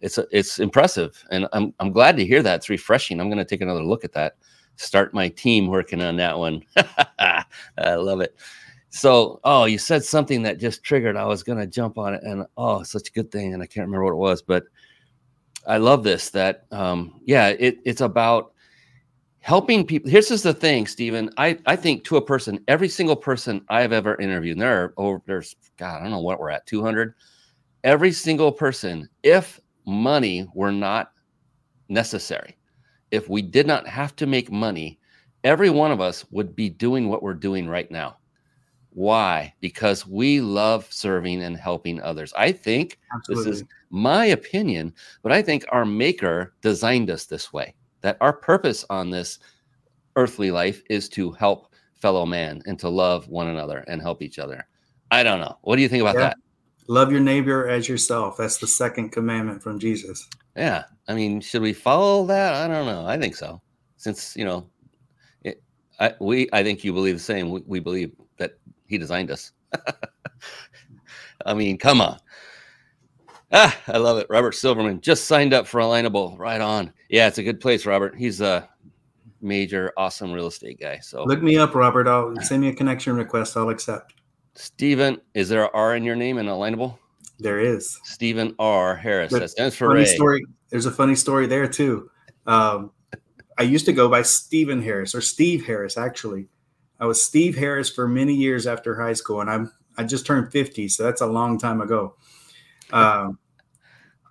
it's it's impressive, and I'm I'm glad to hear that. It's refreshing. I'm going to take another look at that. Start my team working on that one. I love it. So, oh, you said something that just triggered. I was going to jump on it, and oh, such a good thing, and I can't remember what it was, but I love this. That um, yeah, it, it's about helping people here's just the thing steven i i think to a person every single person i've ever interviewed and there are over there's god i don't know what we're at 200 every single person if money were not necessary if we did not have to make money every one of us would be doing what we're doing right now why because we love serving and helping others i think Absolutely. this is my opinion but i think our maker designed us this way that our purpose on this earthly life is to help fellow man and to love one another and help each other. I don't know. What do you think about yeah. that? Love your neighbor as yourself. That's the second commandment from Jesus. Yeah. I mean, should we follow that? I don't know. I think so. Since, you know, it, I, we, I think you believe the same. We, we believe he designed us. I mean, come on. Ah, I love it. Robert Silverman just signed up for Alignable. Right on. Yeah, it's a good place, Robert. He's a major, awesome real estate guy. So look me up, Robert. I'll send me a connection request. I'll accept. Steven, is there a R in your name in Alignable? There is. Steven R. Harris. But that stands for funny Ray. Story. There's a funny story there too. Um, I used to go by Steven Harris or Steve Harris, actually. I was Steve Harris for many years after high school, and I'm I just turned 50, so that's a long time ago. Um,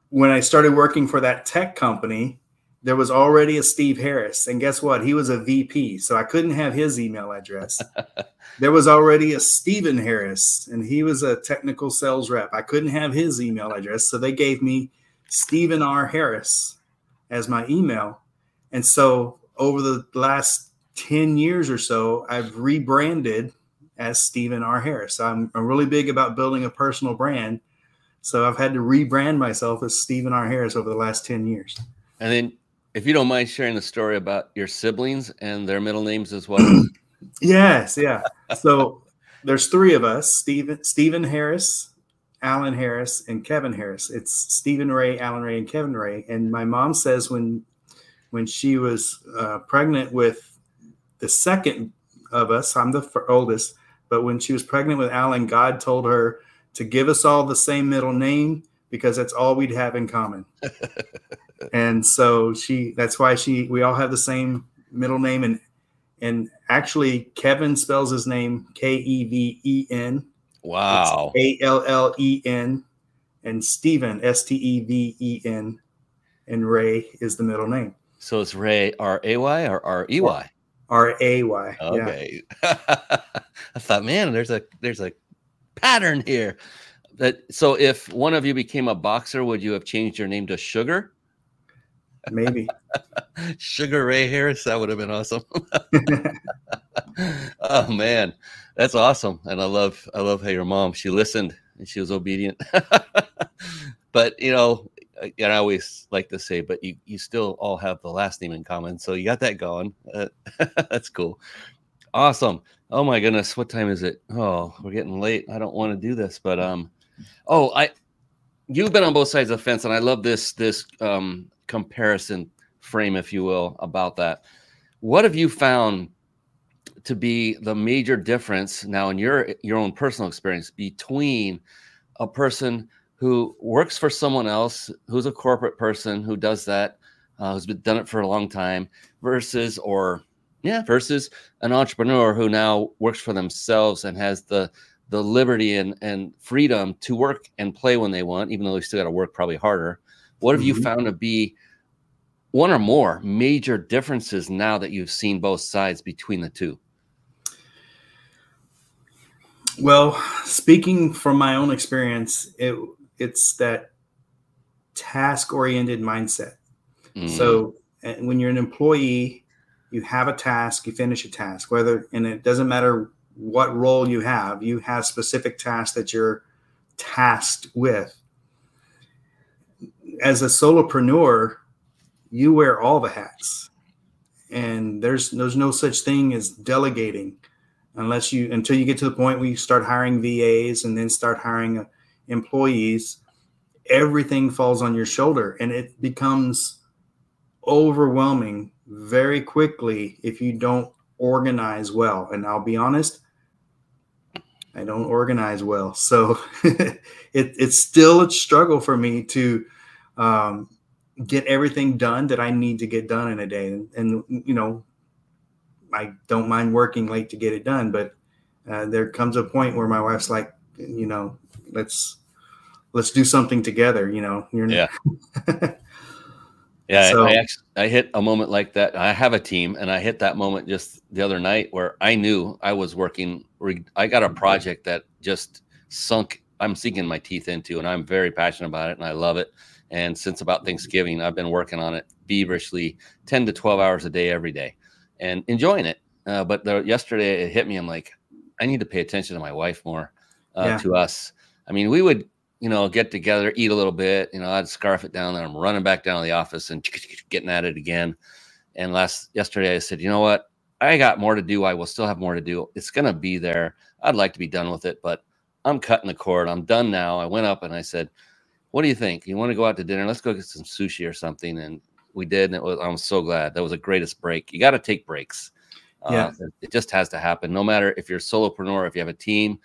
when I started working for that tech company, there was already a Steve Harris, and guess what? He was a VP, so I couldn't have his email address. there was already a Steven Harris, and he was a technical sales rep. I couldn't have his email address, so they gave me Steven R. Harris as my email. And so over the last 10 years or so, I've rebranded as Steven R. Harris. I'm, I'm really big about building a personal brand. So I've had to rebrand myself as Steven R. Harris over the last 10 years. And then, if you don't mind sharing the story about your siblings and their middle names as well. yes, yeah. So there's three of us Steven, Steven Harris, Allen Harris, and Keven Harris. It's Steven Ray, Allen Ray, and Keven Ray. And my mom says when when she was uh, pregnant with the second of us, I'm the oldest, but when she was pregnant with Allen, God told her to give us all the same middle name because that's all we'd have in common. and so she that's why she we all have the same middle name and and actually Keven spells his name K E V E N. Wow. A L L E N and Steven S T E V E N and Ray is the middle name. So it's Ray R A Y or R E Y? R A Y. Okay. Yeah. I thought, man, there's a there's a pattern here. That so if one of you became a boxer, would you have changed your name to Sugar? Maybe. Sugar Ray Harris, that would have been awesome. oh man, that's awesome. And I love I love how your mom she listened and she was obedient. but you know, and I always like to say, but you you still all have the last name in common, so you got that going. Uh, that's cool. Awesome. Oh my goodness, what time is it? Oh, we're getting late. I don't want to do this, but um, oh, I you've been on both sides of the fence, and I love this this um comparison frame, if you will, about that. What have you found to be the major difference now in your your own personal experience between a person who works for someone else, who's a corporate person who does that, uh, who's been done it for a long time, versus or yeah, versus an entrepreneur who now works for themselves and has the the liberty and, and freedom to work and play when they want, even though they still got to work probably harder. What have mm-hmm. you found to be one or more major differences now that you've seen both sides between the two? Well, speaking from my own experience, it it's that task oriented mindset. Mm. So when you're an employee, you have a task, you finish a task, whether, and it doesn't matter what role you have, you have specific tasks that you're tasked with. As a solopreneur, you wear all the hats. And there's there's no such thing as delegating unless you until you get to the point where you start hiring VAs and then start hiring employees, everything falls on your shoulder and it becomes overwhelming very quickly if you don't organize well. And I'll be honest, I don't organize well. So it, it's still a struggle for me to um, get everything done that I need to get done in a day. And, and, you know, I don't mind working late to get it done, but uh, there comes a point where my wife's like, you know, let's let's do something together. You know, You're yeah. yeah, so, I, actually, I hit a moment like that. I have a team, and I hit that moment just the other night where I knew I was working. I got a project that just sunk. I'm sinking my teeth into, and I'm very passionate about it, and I love it. And since about Thanksgiving, I've been working on it feverishly, 10 to 12 hours a day every day, and enjoying it. Uh, but the, yesterday it hit me. I'm like, I need to pay attention to my wife more, uh, yeah. to us. I mean, we would, you know, get together, eat a little bit. You know, I'd scarf it down, and I'm running back down to the office and getting at it again. And last yesterday, I said, you know what? I got more to do. I will still have more to do. It's gonna be there. I'd like to be done with it, but I'm cutting the cord. I'm done now. I went up and I said, "What do you think? You want to go out to dinner? Let's go get some sushi or something." And we did, and it was. I'm so glad. That was the greatest break. You got to take breaks. Yeah, uh, it just has to happen. No matter if you're a solopreneur, if you have a team,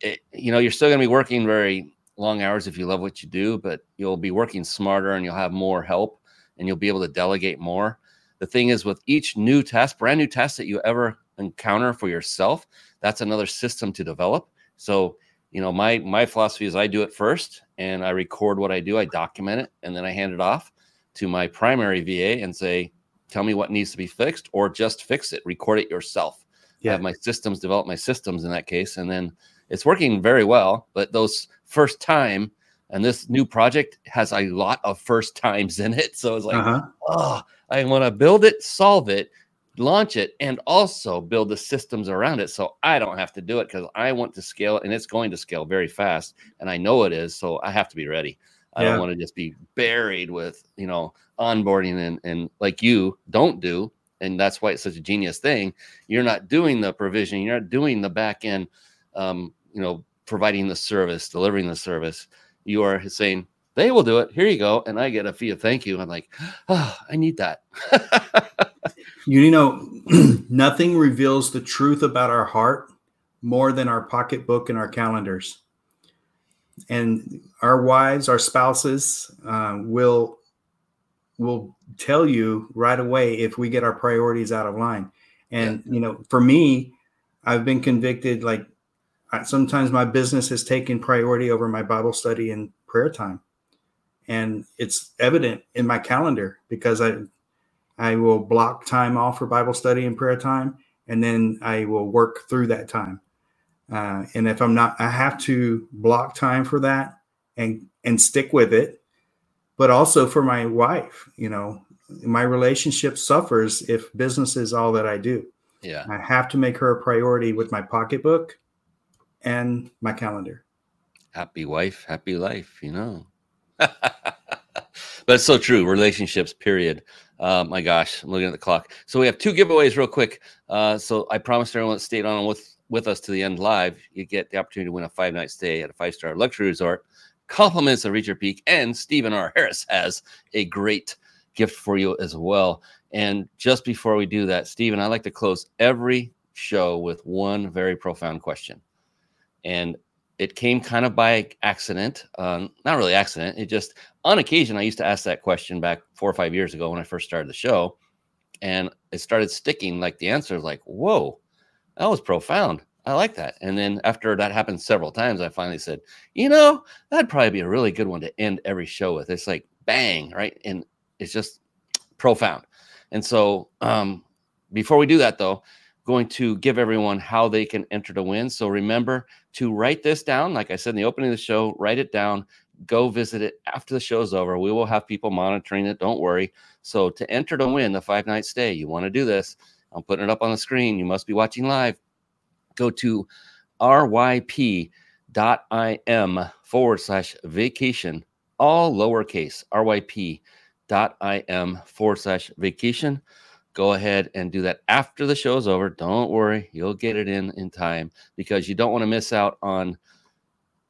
it, you know, you're still going to be working very long hours if you love what you do, but you'll be working smarter and you'll have more help and you'll be able to delegate more. The thing is, with each new task, brand new task that you ever encounter for yourself, that's another system to develop. So, you know, my my philosophy is I do it first and I record what I do, I document it, and then I hand it off to my primary VA and say, tell me what needs to be fixed or just fix it, record it yourself. Yeah. Have my systems develop my systems in that case. And then it's working very well. But those first time and this new project has a lot of first times in it. So it's like, uh-huh. oh, I want to build it, solve it, launch it, and also build the systems around it. So I don't have to do it because I want to scale and it's going to scale very fast. And I know it is. So I have to be ready. I yeah. don't want to just be buried with, you know, onboarding and, and like you don't do. And that's why it's such a genius thing. You're not doing the provision, you're not doing the back end, um, you know, providing the service, delivering the service you are saying they will do it. Here you go, and I get a fee of thank you. I'm like, oh, I need that. you know, nothing reveals the truth about our heart more than our pocketbook and our calendars. And our wives, our spouses, uh, will will tell you right away if we get our priorities out of line. And yeah. you know, for me, I've been convicted like sometimes my business has taken priority over my Bible study and prayer time. And it's evident in my calendar because I I will block time off for Bible study and prayer time, and then I will work through that time. Uh, and if I'm not, I have to block time for that and and stick with it. But also for my wife, you know, my relationship suffers if business is all that I do. Yeah, I have to make her a priority with my pocketbook and my calendar. Happy wife, happy life, you know. but it's so true. Relationships, period. Uh, my gosh, I'm looking at the clock. So we have two giveaways real quick. Uh, so I promised everyone to stay on with, with us to the end live. You get the opportunity to win a five night stay at a five star luxury resort. Compliments of Reach Peak. And Steven R. Harris has a great gift for you as well. And just before we do that, Steven, I like to close every show with one very profound question and it came kind of by accident um, not really accident it just on occasion i used to ask that question back four or five years ago when i first started the show and it started sticking like the answer is like whoa that was profound. I like that. And then after that happened several times i finally said you know that'd probably be a really good one to end every show with. It's like bang right? And it's just profound. And so um, before we do that though going to give everyone how they can enter to win. So remember to write this down. Like I said in the opening of the show, write it down. Go visit it after the show's over. We will have people monitoring it. Don't worry. So to enter to win the five night stay, you want to do this. I'm putting it up on the screen. You must be watching live. Go to ryp.im forward slash vacation, all lowercase, ryp.im forward slash vacation go ahead and do that after the show is over. Don't worry, you'll get it in in time because you don't want to miss out on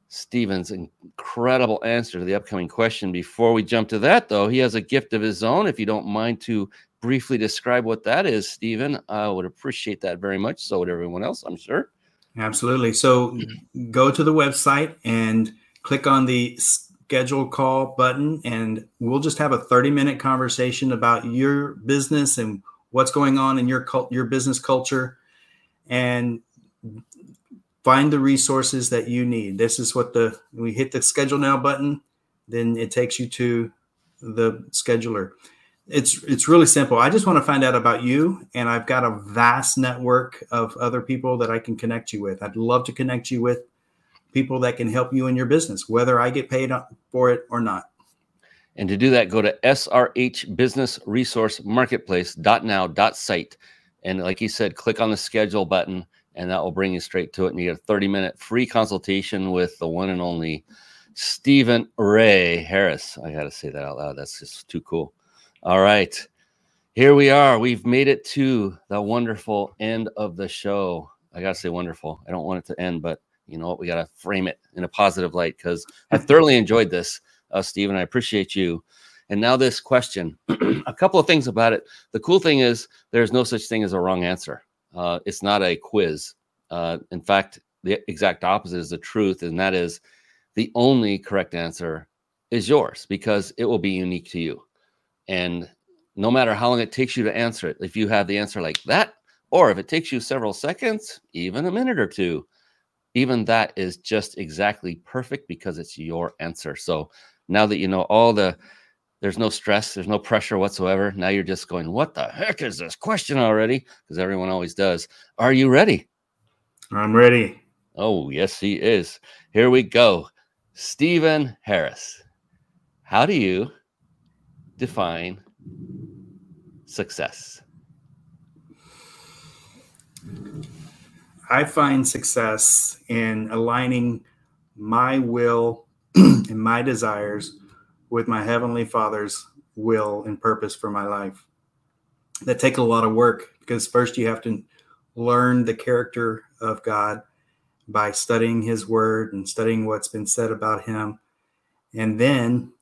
Steven's incredible answer to the upcoming question. Before we jump to that, though, he has a gift of his own. If you don't mind to briefly describe what that is, Steven, I would appreciate that very much. So would everyone else, I'm sure. Absolutely. So mm-hmm. go to the website and click on the schedule call button, and we'll just have a 30 minute conversation about your business and what's going on in your cult, your business culture, and find the resources that you need. This is what the we hit the schedule now button, then it takes you to the scheduler. It's it's really simple. I just want to find out about you, and I've got a vast network of other people that I can connect you with. I'd love to connect you with people that can help you in your business, whether I get paid for it or not. And to do that, go to SRH Business Resource Marketplace.now.site. And like he said, click on the schedule button, and that will bring you straight to it. And you get a 30 minute free consultation with the one and only Steven Ray Harris. I got to say that out loud. That's just too cool. All right. Here we are. We've made it to the wonderful end of the show. I got to say wonderful. I don't want it to end, but you know what? We got to frame it in a positive light because I thoroughly enjoyed this uh, Steven. I appreciate you. And now this question, a couple of things about it. The cool thing is there's no such thing as a wrong answer. Uh, it's not a quiz. Uh, in fact, the exact opposite is the truth, and that is the only correct answer is yours because it will be unique to you. And no matter how long it takes you to answer it, if you have the answer like that, Or if it takes you several seconds, even a minute or two, even that is just exactly perfect because it's your answer. So now that you know all the there's no stress, there's no pressure whatsoever. Now you're just going, what the heck is this question already? Because everyone always does. Are you ready? I'm ready. Oh, yes, he is. Here we go. Steven Harris. How do you define success? I find success in aligning my will and my desires with my heavenly father's will and purpose for my life. That take a lot of work because first you have to learn the character of god by studying his word and studying what's been said about him. And then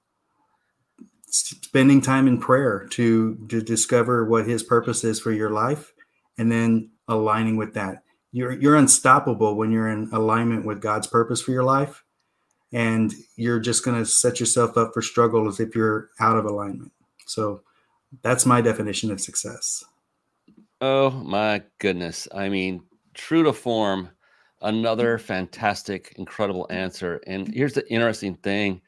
spending time in prayer to to discover what his purpose is for your life and then aligning with that. You're you're unstoppable when you're in alignment with god's purpose for your life and you're just going to set yourself up for struggle as if you're out of alignment. So that's my definition of success. Oh my goodness. I mean, true to form, another fantastic, incredible answer. And here's the interesting thing,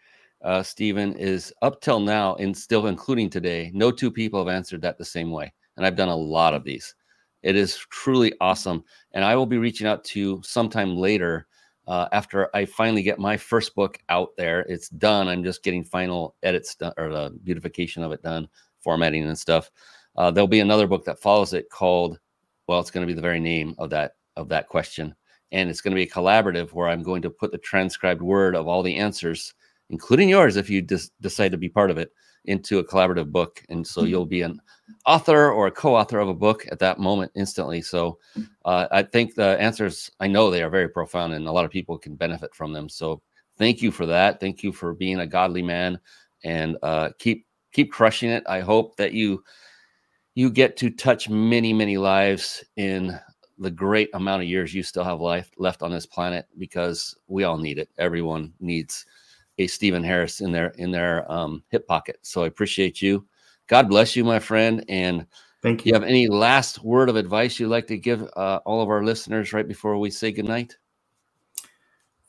uh, Steven, is up till now, and still including today, no two people have answered that the same way. And I've done a lot of these. It is truly awesome. And I will be reaching out to you sometime later uh, after I finally get my first book out there. It's done. I'm just getting final edits done, or the beautification of it done, formatting and stuff. Uh, there'll be another book that follows it called, well, it's going to be the very name of that of that question, and it's going to be a collaborative where I'm going to put the transcribed word of all the answers, including yours, if you decide to be part of it, into a collaborative book. And so you'll be an author or a co-author of a book at that moment instantly. So uh, I think the answers, I know they are very profound and a lot of people can benefit from them. So thank you for that. Thank you for being a godly man and uh, keep, keep crushing it. I hope that you, you get to touch many, many lives in the great amount of years you still have life left on this planet because we all need it. Everyone needs a Steven Harris in their in their um, hip pocket. So I appreciate you. God bless you, my friend. And thank you. you have any last word of advice you'd like to give uh, all of our listeners right before we say goodnight?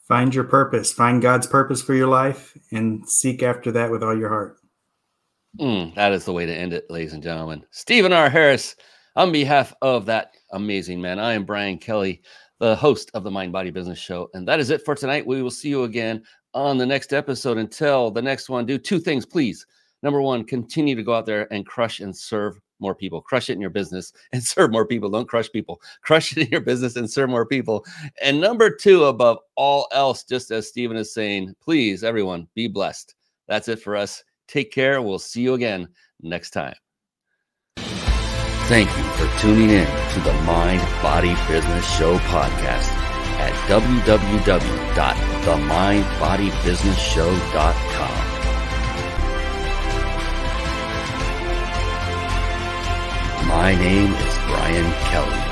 Find your purpose. Find God's purpose for your life, and seek after that with all your heart. Mm, that is the way to end it, ladies and gentlemen. Steven R. Harris, on behalf of that amazing man, I am Brian Kelly, the host of the Mind Body Business Show. And that is it for tonight. We will see you again on the next episode. Until the next one, do two things, please. Number one, continue to go out there and crush and serve more people. Crush it in your business and serve more people. Don't crush people. Crush it in your business and serve more people. And number two, above all else, just as Steven is saying, please, everyone, be blessed. That's it for us. Take care. We'll see you again next time. Thank you for tuning in to the Mind Body Business Show podcast at www.themindbodybusinessshow.com. My name is Brian Kelly.